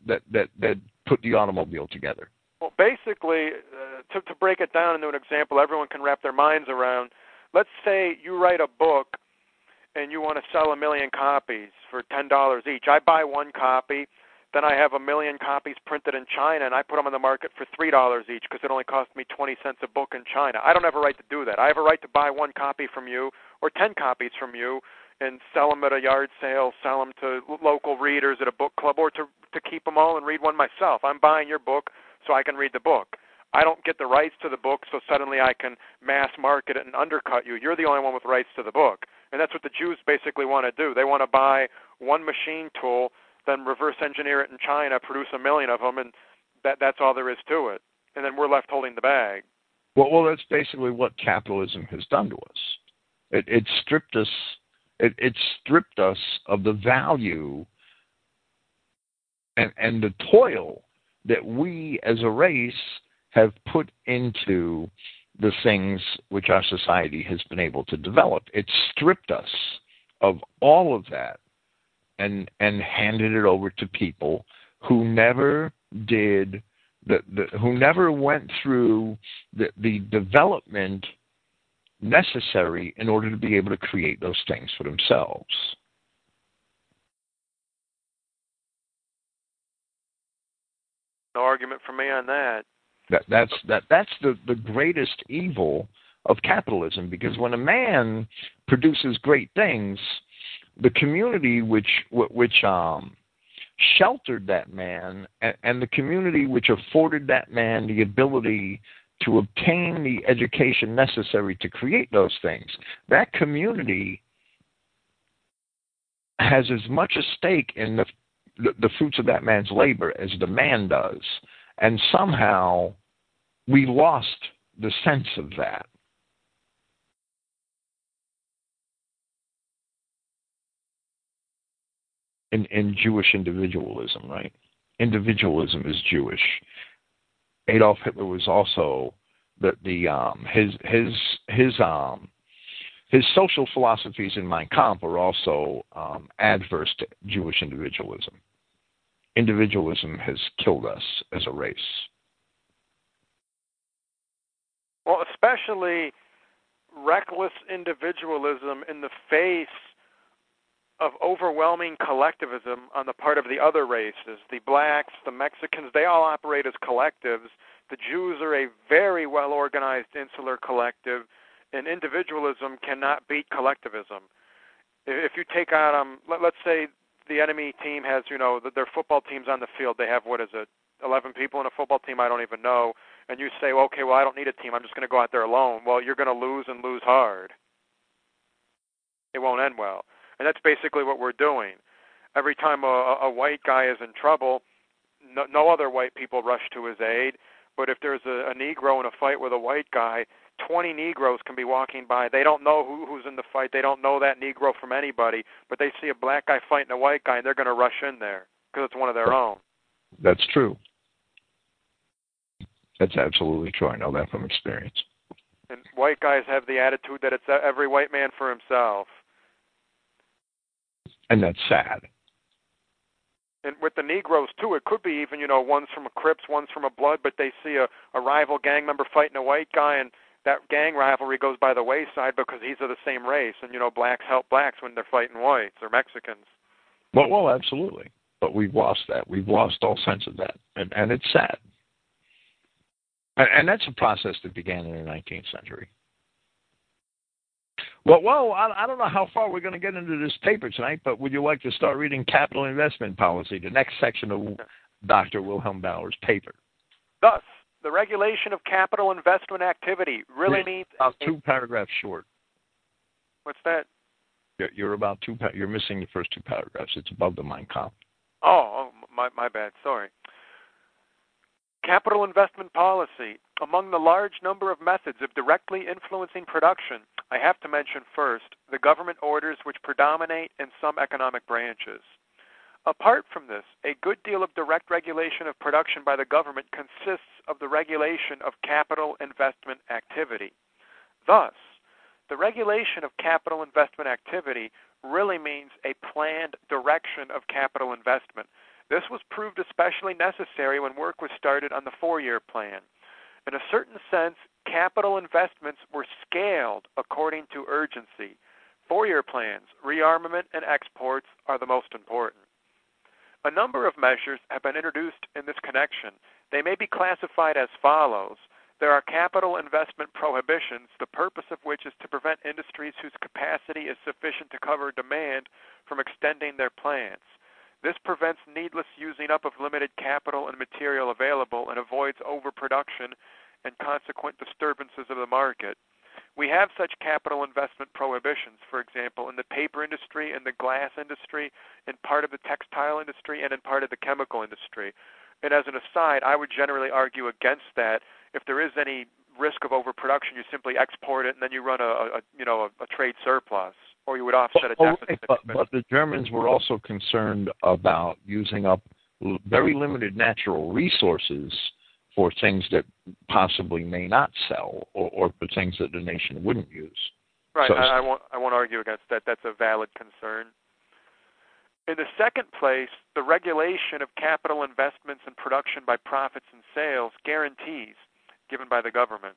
that, that that put the automobile together. Well, basically, uh, to, to break it down into an example everyone can wrap their minds around, let's say you write a book and you want to sell a million copies for $10 each. I buy one copy then I have a million copies printed in China, and I put them on the market for three dollars each because it only cost me twenty cents a book in China. I don't have a right to do that. I have a right to buy one copy from you or ten copies from you and sell them at a yard sale, sell them to local readers at a book club, or to to keep them all and read one myself. I'm buying your book so I can read the book. I don't get the rights to the book, so suddenly I can mass market it and undercut you. You're the only one with rights to the book. And that's what the Jews basically want to do. They want to buy one machine tool then reverse engineer it in China, produce a million of them, and that that's all there is to it. And then we're left holding the bag. Well, well, that's basically what capitalism has done to us. It, it stripped us. It, it stripped us of the value and and the toil that we as a race have put into the things which our society has been able to develop. It stripped us of all of that and and handed it over to people who never did the, the who never went through the, the development necessary in order to be able to create those things for themselves. No argument for me on that. That that's that that's the, the greatest evil of capitalism because when a man produces great things, the community which which um, sheltered that man and, and the community which afforded that man the ability to obtain the education necessary to create those things that community has as much a stake in the the, the fruits of that man's labor as the man does and somehow we lost the sense of that in, in Jewish individualism, right? Individualism is Jewish. Adolf Hitler was also the the um, his his his um, his social philosophies in Mein Kampf are also um, adverse to Jewish individualism. Individualism has killed us as a race. Well, especially reckless individualism in the face of overwhelming collectivism on the part of the other races. The blacks, the Mexicans, they all operate as collectives. The Jews are a very well organized insular collective, and individualism cannot beat collectivism. If you take out, um, let, let's say the enemy team has, you know, their football teams on the field, they have, what is it, 11 people in a football team, I don't even know, and you say, well, okay, well, I don't need a team, I'm just going to go out there alone. Well, you're going to lose and lose hard. It won't end well and that's basically what we're doing. Every time a, a white guy is in trouble, no, no other white people rush to his aid. But if there's a, a Negro in a fight with a white guy, 20 Negroes can be walking by. They don't know who, who's in the fight. They don't know that Negro from anybody. But they see a black guy fighting a white guy, and they're going to rush in there because it's one of their own. That's true. That's absolutely true. I know that from experience. And white guys have the attitude that it's uh, every white man for himself and that's sad. And with the Negroes too, it could be even you know one's from a Crips, one's from a Blood, but they see a, a rival gang member fighting a white guy, and that gang rivalry goes by the wayside because he's of the same race, and you know blacks help blacks when they're fighting whites or Mexicans. Well, well, absolutely. But we've lost that. We've lost all sense of that, and and it's sad. And, and that's a process that began in the 19th century. Well, well, I, I don't know how far we're going to get into this paper tonight, but would you like to start reading Capital Investment Policy, the next section of Dr. Wilhelm Bauer's paper? Thus, the regulation of capital investment activity really means About two paragraphs short. what's that? You're, you're about two. pa- You're missing the first two paragraphs. It's above the Mein Kampf. Oh, oh my my bad. Sorry. Capital investment policy. Among the large number of methods of directly influencing production, I have to mention first the government orders which predominate in some economic branches. Apart from this, a good deal of direct regulation of production by the government consists of the regulation of capital investment activity. Thus, the regulation of capital investment activity really means a planned direction of capital investment. This was proved especially necessary when work was started on the four year plan. In a certain sense, capital investments were scaled according to urgency. Four year plans, rearmament, and exports are the most important. A number of measures have been introduced in this connection. They may be classified as follows. There are capital investment prohibitions, the purpose of which is to prevent industries whose capacity is sufficient to cover demand from extending their plants. This prevents needless using up of limited capital and material available and avoids overproduction and consequent disturbances of the market. We have such capital investment prohibitions, for example, in the paper industry, in the glass industry, in part of the textile industry, and in part of the chemical industry. And as an aside, I would generally argue against that. If there is any risk of overproduction, you simply export it and then you run a, a you know a, a trade surplus, or you would offset a Oh, oh deficit. right, but, but the Germans were also concerned about using up very limited natural resources for things that possibly may not sell, or, or for things that the nation wouldn't use. Right. So- I, I won't. I won't argue against that. That's a valid concern. In the second place, the regulation of capital investments and production by profits and sales guarantees given by the government.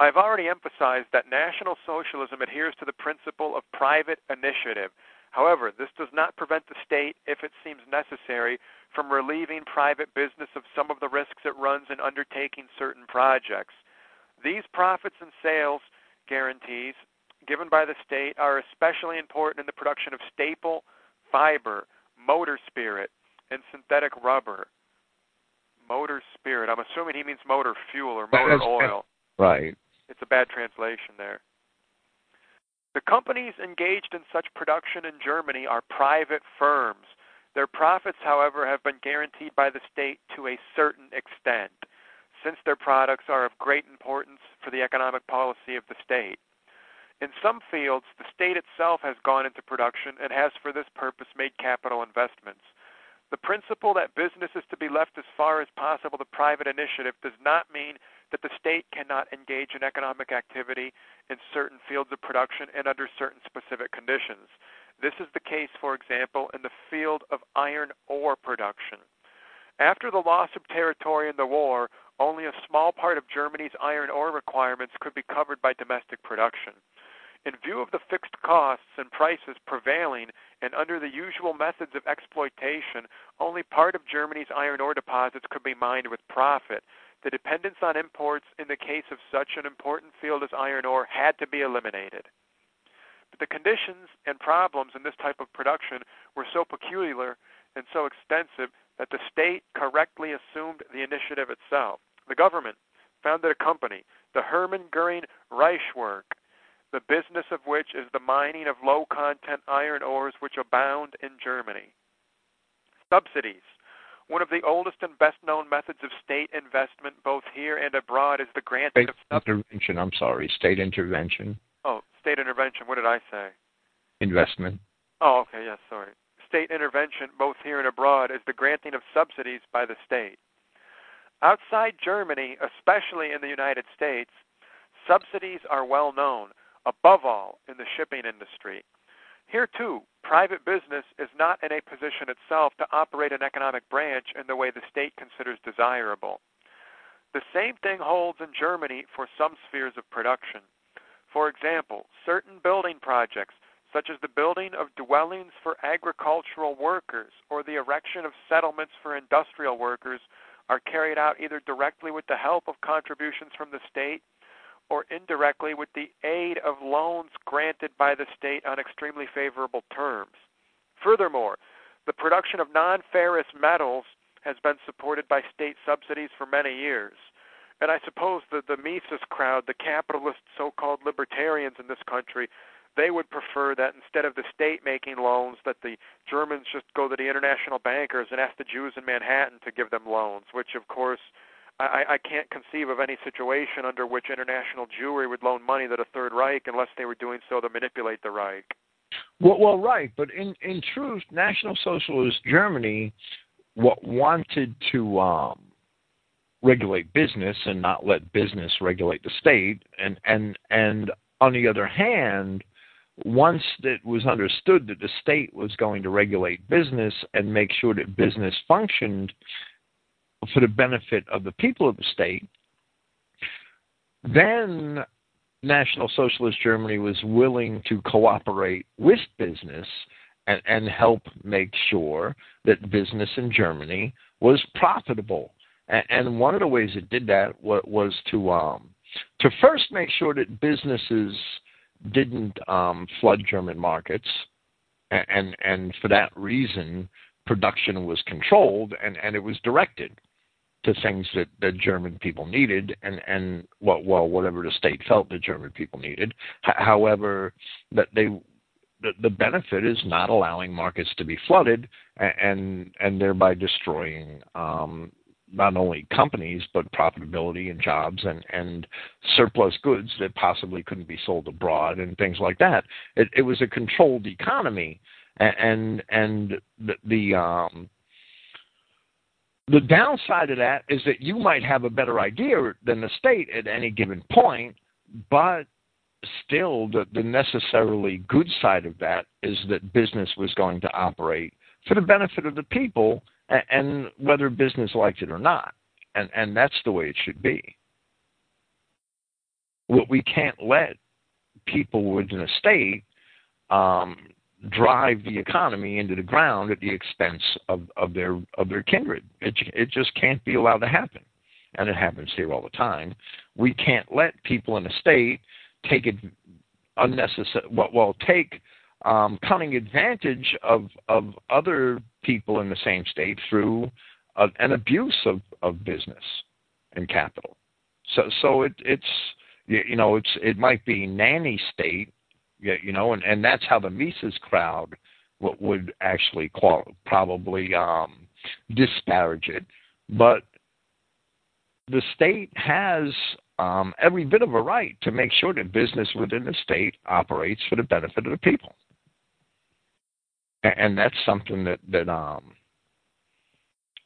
I've already emphasized that National Socialism adheres to the principle of private initiative. However, this does not prevent the state, if it seems necessary, from relieving private business of some of the risks it runs in undertaking certain projects. These profits and sales guarantees given by the state are especially important in the production of staple, fiber, motor spirit, and synthetic rubber. Motor spirit. I'm assuming he means motor fuel or motor oil. Right. It's a bad translation there. The companies engaged in such production in Germany are private firms. Their profits, however, have been guaranteed by the state to a certain extent, since their products are of great importance for the economic policy of the state. In some fields, the state itself has gone into production and has for this purpose made capital investments. The principle that business is to be left as far as possible to private initiative does not mean that the state cannot engage in economic activity in certain fields of production and under certain specific conditions. This is the case, for example, in the field of iron ore production. After the loss of territory in the war, only a small part of Germany's iron ore requirements could be covered by domestic production. In view of the fixed costs and prices prevailing, and under the usual methods of exploitation, only part of Germany's iron ore deposits could be mined with profit. The dependence on imports in the case of such an important field as iron ore had to be eliminated. But the conditions and problems in this type of production were so peculiar and so extensive that the state correctly assumed the initiative itself. The government founded a company, the Hermann Goering Reichswerk, the business of which is the mining of low content iron ores which abound in Germany. Subsidies. One of the oldest and best known methods of state investment, both here and abroad, is the granting State of subsidies. intervention. I'm sorry. State intervention, Oh, state intervention. What did I say? investment. Oh, okay, yes, sorry. State intervention, both here and abroad, is the granting of subsidies by the state. Outside Germany, especially in the United States, subsidies are well known, above all in the shipping industry. Here, too, private business is not in a position itself to operate an economic branch in the way the state considers desirable. The same thing holds in Germany for some spheres of production. For example, certain building projects, such as the building of dwellings for agricultural workers or the erection of settlements for industrial workers, are carried out either directly with the help of contributions from the state or indirectly with the aid of loans granted by the state on extremely favorable terms. Furthermore, the production of non ferrous metals has been supported by state subsidies for many years. And I suppose that the Mises crowd, the capitalist so called libertarians in this country, they would prefer that instead of the state making loans, that the Germans just go to the international bankers and ask the Jews in Manhattan to give them loans, which of course I, I can't conceive of any situation under which international Jewry would loan money to the Third Reich unless they were doing so to manipulate the Reich. Well, well, right, but in in truth, National Socialist Germany what wanted to um, regulate business and not let business regulate the state, and and and on the other hand, once it was understood that the state was going to regulate business and make sure that business functioned for the benefit of the people of the state, then National Socialist Germany was willing to cooperate with business and, and help make sure that business in Germany was profitable. And, and one of the ways it did that was, was to um, to first make sure that businesses didn't um, flood German markets, and, and and for that reason, production was controlled and, and it was directed to things that the German people needed, and and well, well, whatever the state felt the German people needed. H- however, that they the, the benefit is not allowing markets to be flooded and and, thereby destroying um, not only companies but profitability and jobs and and surplus goods that possibly couldn't be sold abroad and things like that. It, it was a controlled economy, and and, and the, the um, the downside of that is that you might have a better idea than the state at any given point, but still the, the necessarily good side of that is that business was going to operate for the benefit of the people and, and whether business liked it or not. And and that's the way it should be. What we can't let people within a state um, drive the economy into the ground at the expense of, of their of their kindred. It it just can't be allowed to happen, and it happens here all the time. We can't let people in a state take it unnecessary. Well, well take um, cunning advantage of of other people in the same state through an abuse of, of business and capital. So so it, it's you know it's it might be nanny state you know, and, and that's how the Mises crowd would, would actually qual- probably um, disparage it. But the state has um, every bit of a right to make sure that business within the state operates for the benefit of the people, and, and that's something that that um,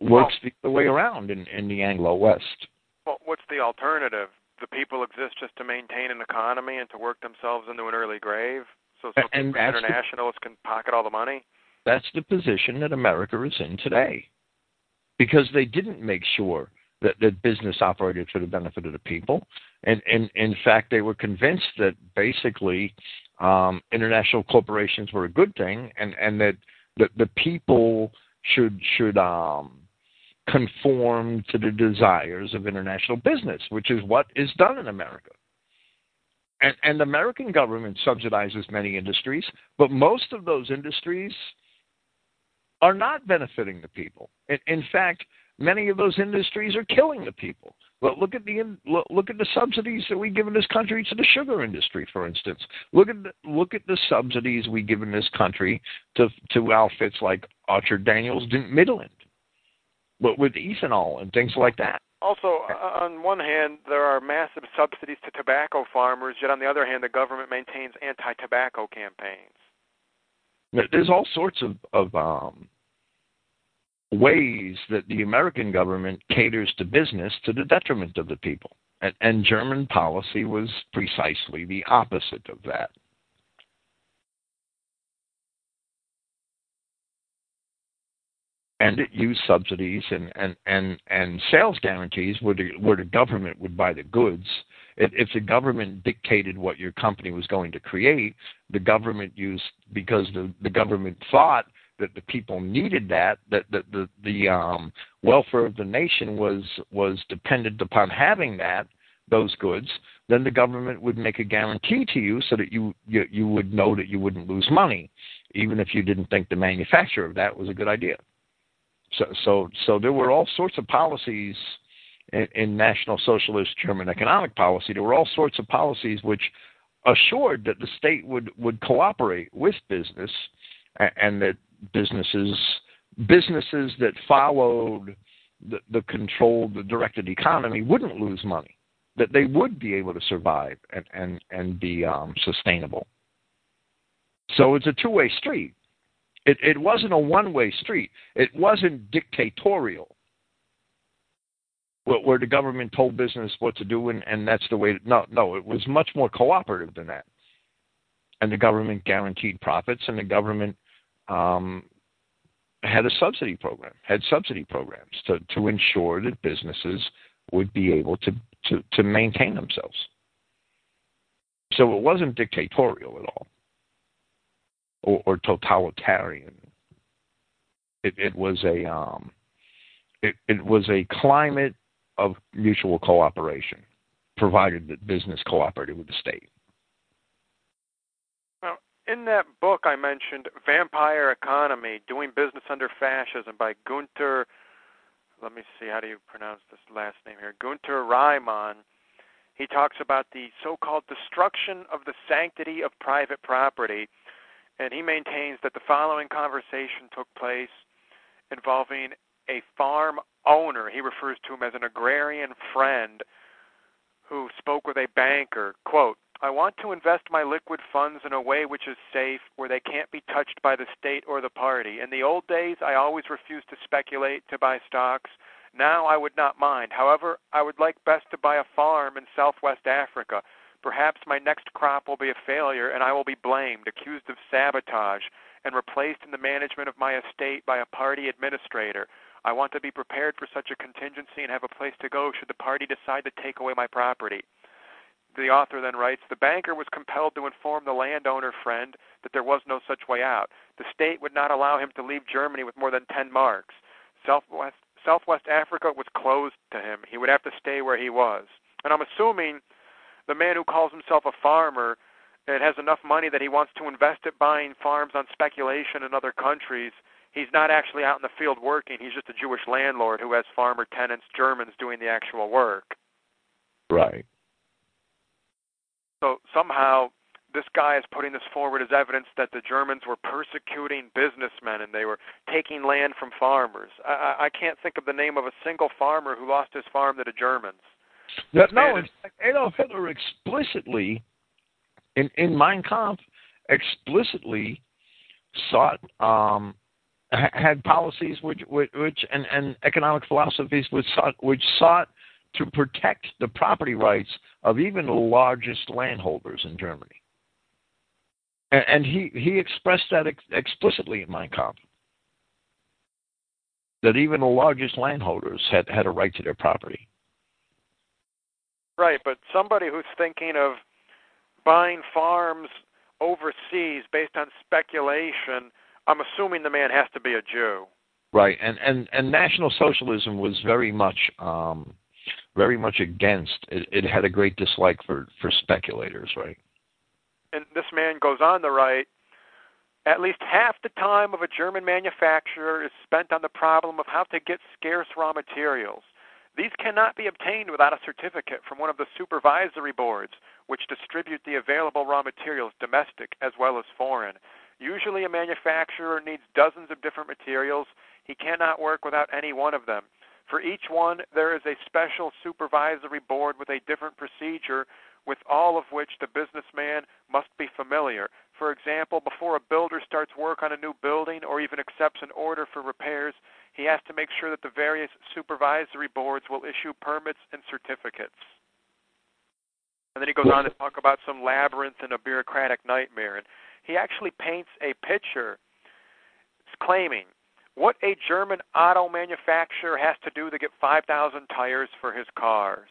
works well, the way around in, in the Anglo West. Well, what's the alternative? The people exist just to maintain an economy and to work themselves into an early grave, so, so and internationalists the, can pocket all the money. That's the position that America is in today, because they didn't make sure that, that business operated for the benefit of the people, and, and in fact, they were convinced that basically um, international corporations were a good thing, and and that the, the people should should um, conform to the desires of international business, which is what is done in America. And, and the American government subsidizes many industries, but most of those industries are not benefiting the people. In, in fact, many of those industries are killing the people. Look, look at the look at the subsidies that we give in this country to the sugar industry, for instance. Look at the, look at the subsidies we give in this country to to outfits like Archer Daniels Midland but with ethanol and things like that. Also, on one hand, there are massive subsidies to tobacco farmers, yet on the other hand, the government maintains anti-tobacco campaigns. There's all sorts of, of um, ways that the American government caters to business to the detriment of the people. And, and German policy was precisely the opposite of that. And it used subsidies and and and and sales guarantees where the where the government would buy the goods. If the government dictated what your company was going to create, the government used because the the government thought that the people needed that that the the, the um, welfare of the nation was was dependent upon having that those goods, then the government would make a guarantee to you so that you, you you would know that you wouldn't lose money, even if you didn't think the manufacture of that was a good idea. So so so there were all sorts of policies in, in National Socialist German economic policy. There were all sorts of policies which assured that the state would would cooperate with business and that businesses businesses that followed the, the controlled the directed economy wouldn't lose money that they would be able to survive and and and be um, sustainable. So it's a two way street. It it wasn't a one way street. It wasn't dictatorial. Where, where the government told business what to do and, and that's the way. To, no, no, it was much more cooperative than that. And the government guaranteed profits, and the government um, had a subsidy program, had subsidy programs to to ensure that businesses would be able to to, to maintain themselves. So it wasn't dictatorial at all or, or totalitarian. It, it was a um, it, it was a climate of mutual cooperation, provided that business cooperated with the state. Now, in that book I mentioned, Vampire Economy: Doing Business Under Fascism by Gunter let me see, how do you pronounce this last name here? Gunter Reimann. He talks about the so called destruction of the sanctity of private property, and he maintains that the following conversation took place involving a farm owner. He refers to him as an agrarian friend who spoke with a banker. Quote, I want to invest my liquid funds in a way which is safe, where they can't be touched by the state or the party. In the old days, I always refused to speculate, to buy stocks. Now I would not mind. However, I would like best to buy a farm in southwest Africa. Perhaps my next crop will be a failure, and I will be blamed, accused of sabotage, and replaced in the management of my estate by a party administrator. I want to be prepared for such a contingency and have a place to go should the party decide to take away my property the author then writes The banker was compelled to inform the landowner friend that there was no such way out. The state would not allow him to leave Germany with more than 10 marks. Southwest, Southwest Africa was closed to him. He would have to stay where he was. And I'm assuming the man who calls himself a farmer and has enough money that he wants to invest it buying farms on speculation in other countries. He's not actually out in the field working. He's just a Jewish landlord who has farmer tenants, Germans, doing the actual work. Right. So somehow this guy is putting this forward as evidence that the Germans were persecuting businessmen and they were taking land from farmers. I, I can't think of the name of a single farmer who lost his farm to the Germans. No, no in fact, Adolf Hitler explicitly, in in Mein Kampf, explicitly sought um, had policies which which and, and economic philosophies which sought which sought to protect the property rights of even the largest landholders in Germany. And, and he, he expressed that ex- explicitly in Mein Kampf. That even the largest landholders had, had a right to their property. Right, but somebody who's thinking of buying farms overseas based on speculation, I'm assuming the man has to be a Jew. Right, and and and National Socialism was very much um, very much against. It, it had a great dislike for for speculators, right? And this man goes on the right. At least half the time of a German manufacturer is spent on the problem of how to get scarce raw materials. These cannot be obtained without a certificate from one of the supervisory boards, which distribute the available raw materials, domestic as well as foreign. Usually, a manufacturer needs dozens of different materials. He cannot work without any one of them. For each one, there is a special supervisory board with a different procedure, with all of which the businessman must be familiar. For example, before a builder starts work on a new building or even accepts an order for repairs, he has to make sure that the various supervisory boards will issue permits and certificates. And then he goes on to talk about some labyrinth and a bureaucratic nightmare. And he actually paints a picture claiming what a German auto manufacturer has to do to get 5,000 tires for his cars.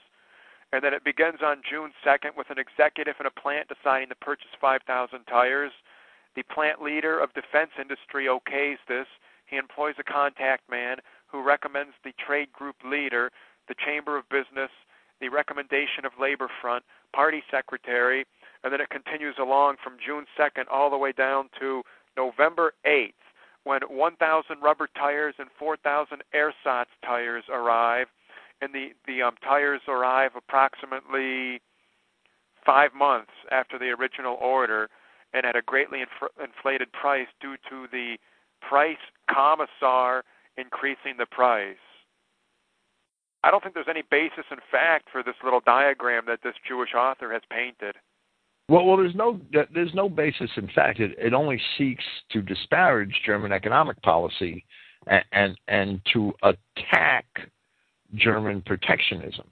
And then it begins on June 2nd with an executive in a plant deciding to purchase 5,000 tires. The plant leader of defense industry okays this. He employs a contact man who recommends the trade group leader, the Chamber of Business, the recommendation of Labor Front, party secretary, and then it continues along from June 2nd all the way down to November 8th when 1,000 rubber tires and 4,000 ersatz tires arrive, and the the um, tires arrive approximately five months after the original order, and at a greatly inf- inflated price due to the price commissar increasing the price. I don't think there's any basis in fact for this little diagram that this Jewish author has painted. Well, well, there's no there's no basis in fact. It, it only seeks to disparage German economic policy and, and and to attack German protectionism.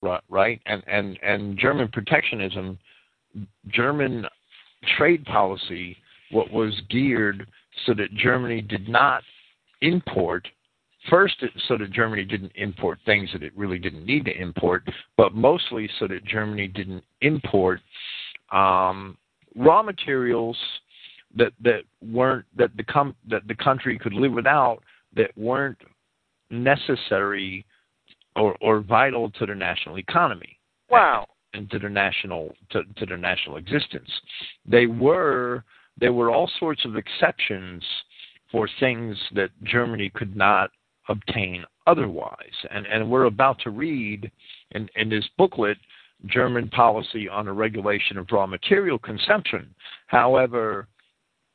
Right, right, and and and German protectionism, German trade policy, what was geared so that Germany did not import First, so that Germany didn't import things that it really didn't need to import, but mostly so that Germany didn't import um, raw materials that that weren't that the com- that the country could live without that weren't necessary or or vital to the national economy. Wow. And to their national to, to their national existence. They were there were all sorts of exceptions for things that Germany could not obtain otherwise. And, and we're about to read in, in this booklet German policy on the regulation of raw material consumption. However,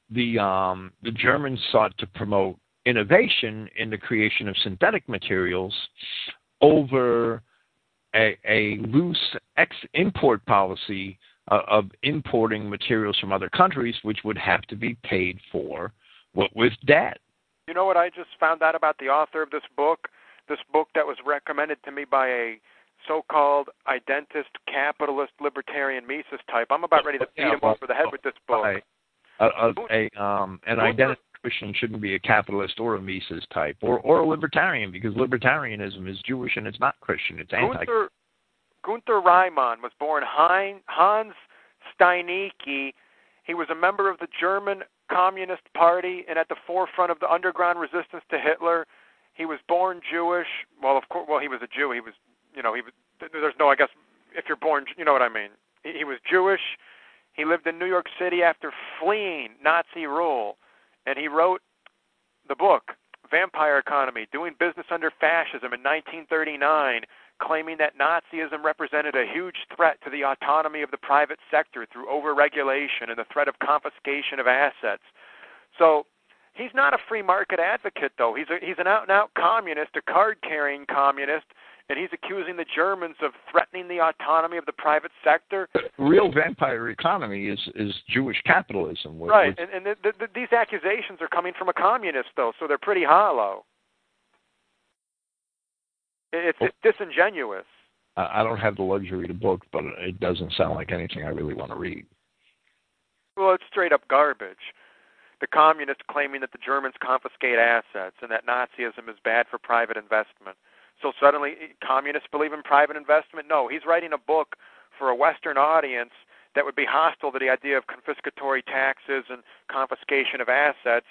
the um, the Germans sought to promote innovation in the creation of synthetic materials over a, a loose ex import policy of importing materials from other countries, which would have to be paid for what with debt. You know what I just found out about the author of this book? This book that was recommended to me by a so-called identist, capitalist, libertarian Mises type. I'm about ready to beat him over the head with this book. A, a, a um, an identist Christian shouldn't be a capitalist or a Mises type, or or a libertarian because libertarianism is Jewish and it's not Christian. It's anti. Gunther, Gunther Reimann was born Hans Steinicke. He was a member of the German Communist Party and at the forefront of the underground resistance to Hitler. He was born Jewish. Well, of course, well, he was a Jew. He was, you know, he was. There's no, I guess, if you're born, you know what I mean. He, he was Jewish. He lived in New York City after fleeing Nazi rule, and he wrote the book Vampire Economy: Doing Business Under Fascism in 1939 claiming that Nazism represented a huge threat to the autonomy of the private sector through overregulation and the threat of confiscation of assets. So he's not a free market advocate, though. He's a, he's an out and out communist, a card carrying communist, and he's accusing the Germans of threatening the autonomy of the private sector. The real vampire economy is is Jewish capitalism. right, and, and the, the, these accusations are coming from a communist, though, so they're pretty hollow. It's, it's disingenuous. I don't have the luxury to book, but it doesn't sound like anything I really want to read. Well, it's straight up garbage. The communists claiming that the Germans confiscate assets and that Nazism is bad for private investment. So suddenly, communists believe in private investment? No, he's writing a book for a Western audience that would be hostile to the idea of confiscatory taxes and confiscation of assets.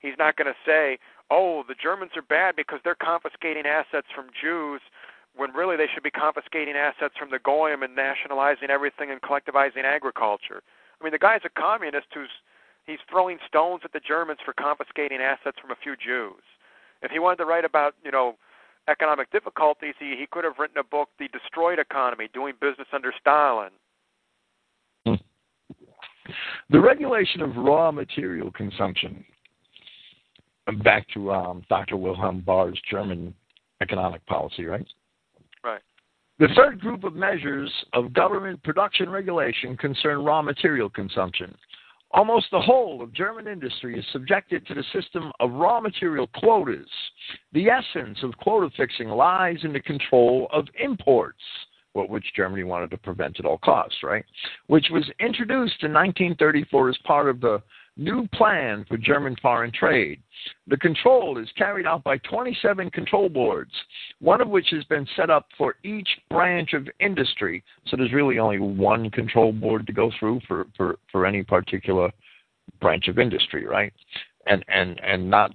He's not going to say, oh, the Germans are bad because they're confiscating assets from Jews when really they should be confiscating assets from the Goyim and nationalizing everything and collectivizing agriculture. I mean, the guy's a communist who's he's throwing stones at the Germans for confiscating assets from a few Jews. If he wanted to write about, you know, economic difficulties, he, he could have written a book, The Destroyed Economy, Doing Business Under Stalin. Hmm. The regulation of raw material consumption back to um, Dr. Wilhelm Bauer's German economic policy, right? Right. The third group of measures of government production regulation concern raw material consumption. Almost the whole of German industry is subjected to the system of raw material quotas. The essence of quota fixing lies in the control of imports, which Germany wanted to prevent at all costs, right? Which was introduced in 1934 as part of the new plan for German foreign trade. The control is carried out by 27 control boards, one of which has been set up for each branch of industry. So there's really only one control board to go through for, for, for any particular branch of industry, right? And and and not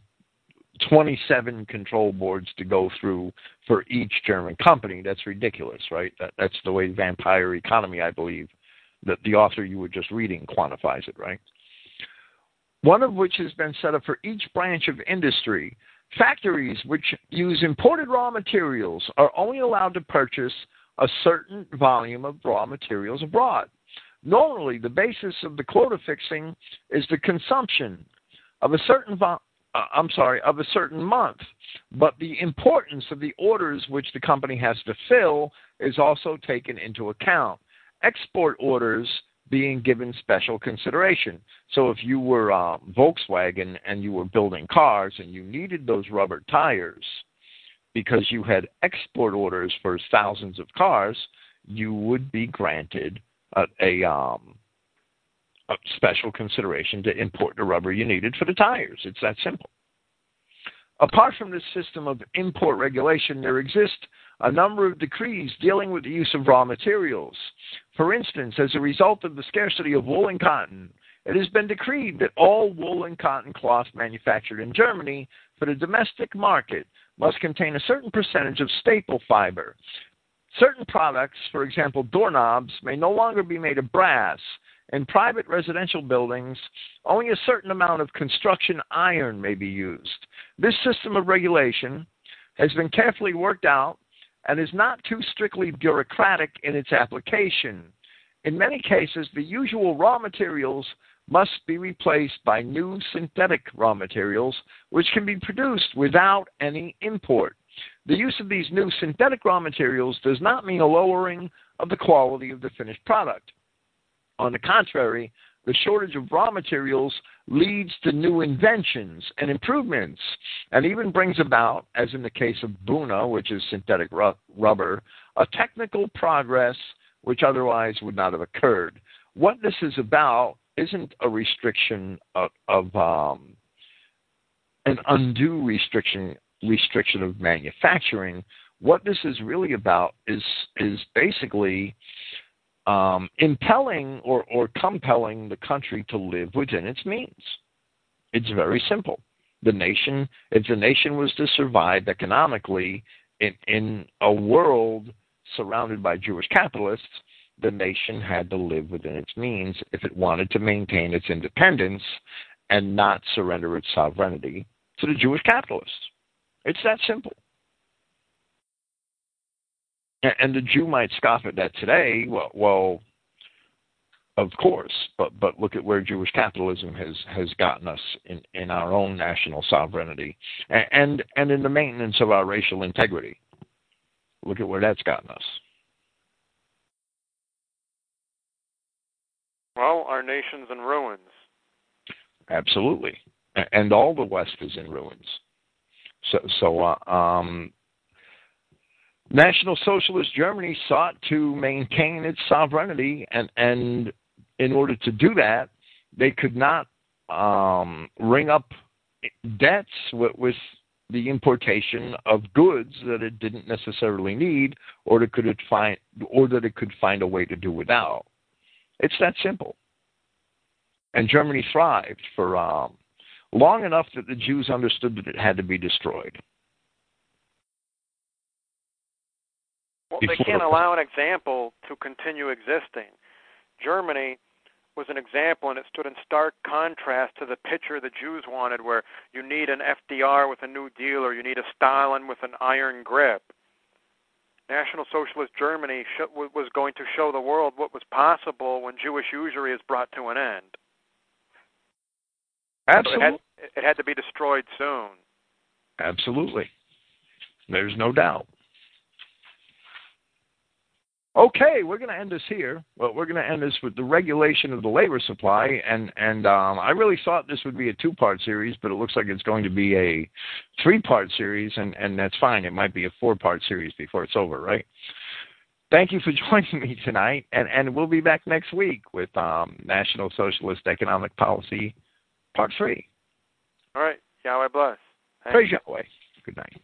27 control boards to go through for each German company. That's ridiculous, right? That, that's the way vampire economy, I believe, that the author you were just reading quantifies it, right? One of which has been set up for each branch of industry. Factories which use imported raw materials are only allowed to purchase a certain volume of raw materials abroad. Normally, the basis of the quota fixing is the consumption of a certain vo- uh, I'm sorry, of a certain month. But the importance of the orders which the company has to fill is also taken into account. Export orders being given special consideration. So if you were uh, Volkswagen and you were building cars and you needed those rubber tires because you had export orders for thousands of cars, you would be granted a, a um, special consideration to import the rubber you needed for the tires. It's that simple. Apart from this system of import regulation, there exist a number of decrees dealing with the use of raw materials. For instance, as a result of the scarcity of wool and cotton, it has been decreed that all wool and cotton cloth manufactured in Germany for the domestic market must contain a certain percentage of staple fiber. Certain products, for example doorknobs, may no longer be made of brass, in private residential buildings, only a certain amount of construction iron may be used. This system of regulation has been carefully worked out and is not too strictly bureaucratic in its application. In many cases, the usual raw materials must be replaced by new synthetic raw materials, which can be produced without any import. The use of these new synthetic raw materials does not mean a lowering of the quality of the finished product. On the contrary, the shortage of raw materials leads to new inventions and improvements, and even brings about, as in the case of Buna, which is synthetic ru- rubber, a technical progress which otherwise would not have occurred. What this is about isn't a restriction of, of um, an undue restriction restriction of manufacturing. What this is really about is is basically um, impelling or, or compelling the country to live within its means. It's very simple. The nation, if the nation was to survive economically in, in a world surrounded by Jewish capitalists, the nation had to live within its means if it wanted to maintain its independence and not surrender its sovereignty to the Jewish capitalists. It's that simple. And the Jew might scoff at that today. Well, well, of course, but but look at where Jewish capitalism has has gotten us in in our own national sovereignty, and and in the maintenance of our racial integrity. Look at where that's gotten us. Well, our nation's in ruins. Absolutely, and all the West is in ruins. So, so uh, um, National Socialist Germany sought to maintain its sovereignty, and, and in order to do that, they could not um, ring up debts with, with, the importation of goods that it didn't necessarily need, or that could it find, or that it could find a way to do without. It's that simple. And Germany thrived for um, long enough that the Jews understood that it had to be destroyed. Well, they can't allow an example to continue existing. Germany was an example, and it stood in stark contrast to the picture the Jews wanted, where you need an FDR with a New Deal or you need a Stalin with an iron grip. National Socialist Germany was going to show the world what was possible when Jewish usury is brought to an end. Absolutely. So it, had, it had to be destroyed soon. Absolutely. There's no doubt. Okay, we're going to end this here. Well, we're going to end this with the regulation of the labor supply, and and um, I really thought this would be a two-part series, but it looks like it's going to be a three-part series, and and that's fine. It might be a four-part series before it's over, right? Thank you for joining me tonight, and and we'll be back next week with um, National Socialist Economic Policy part three. All right. Yahweh bless. Praise Yahweh. Good night.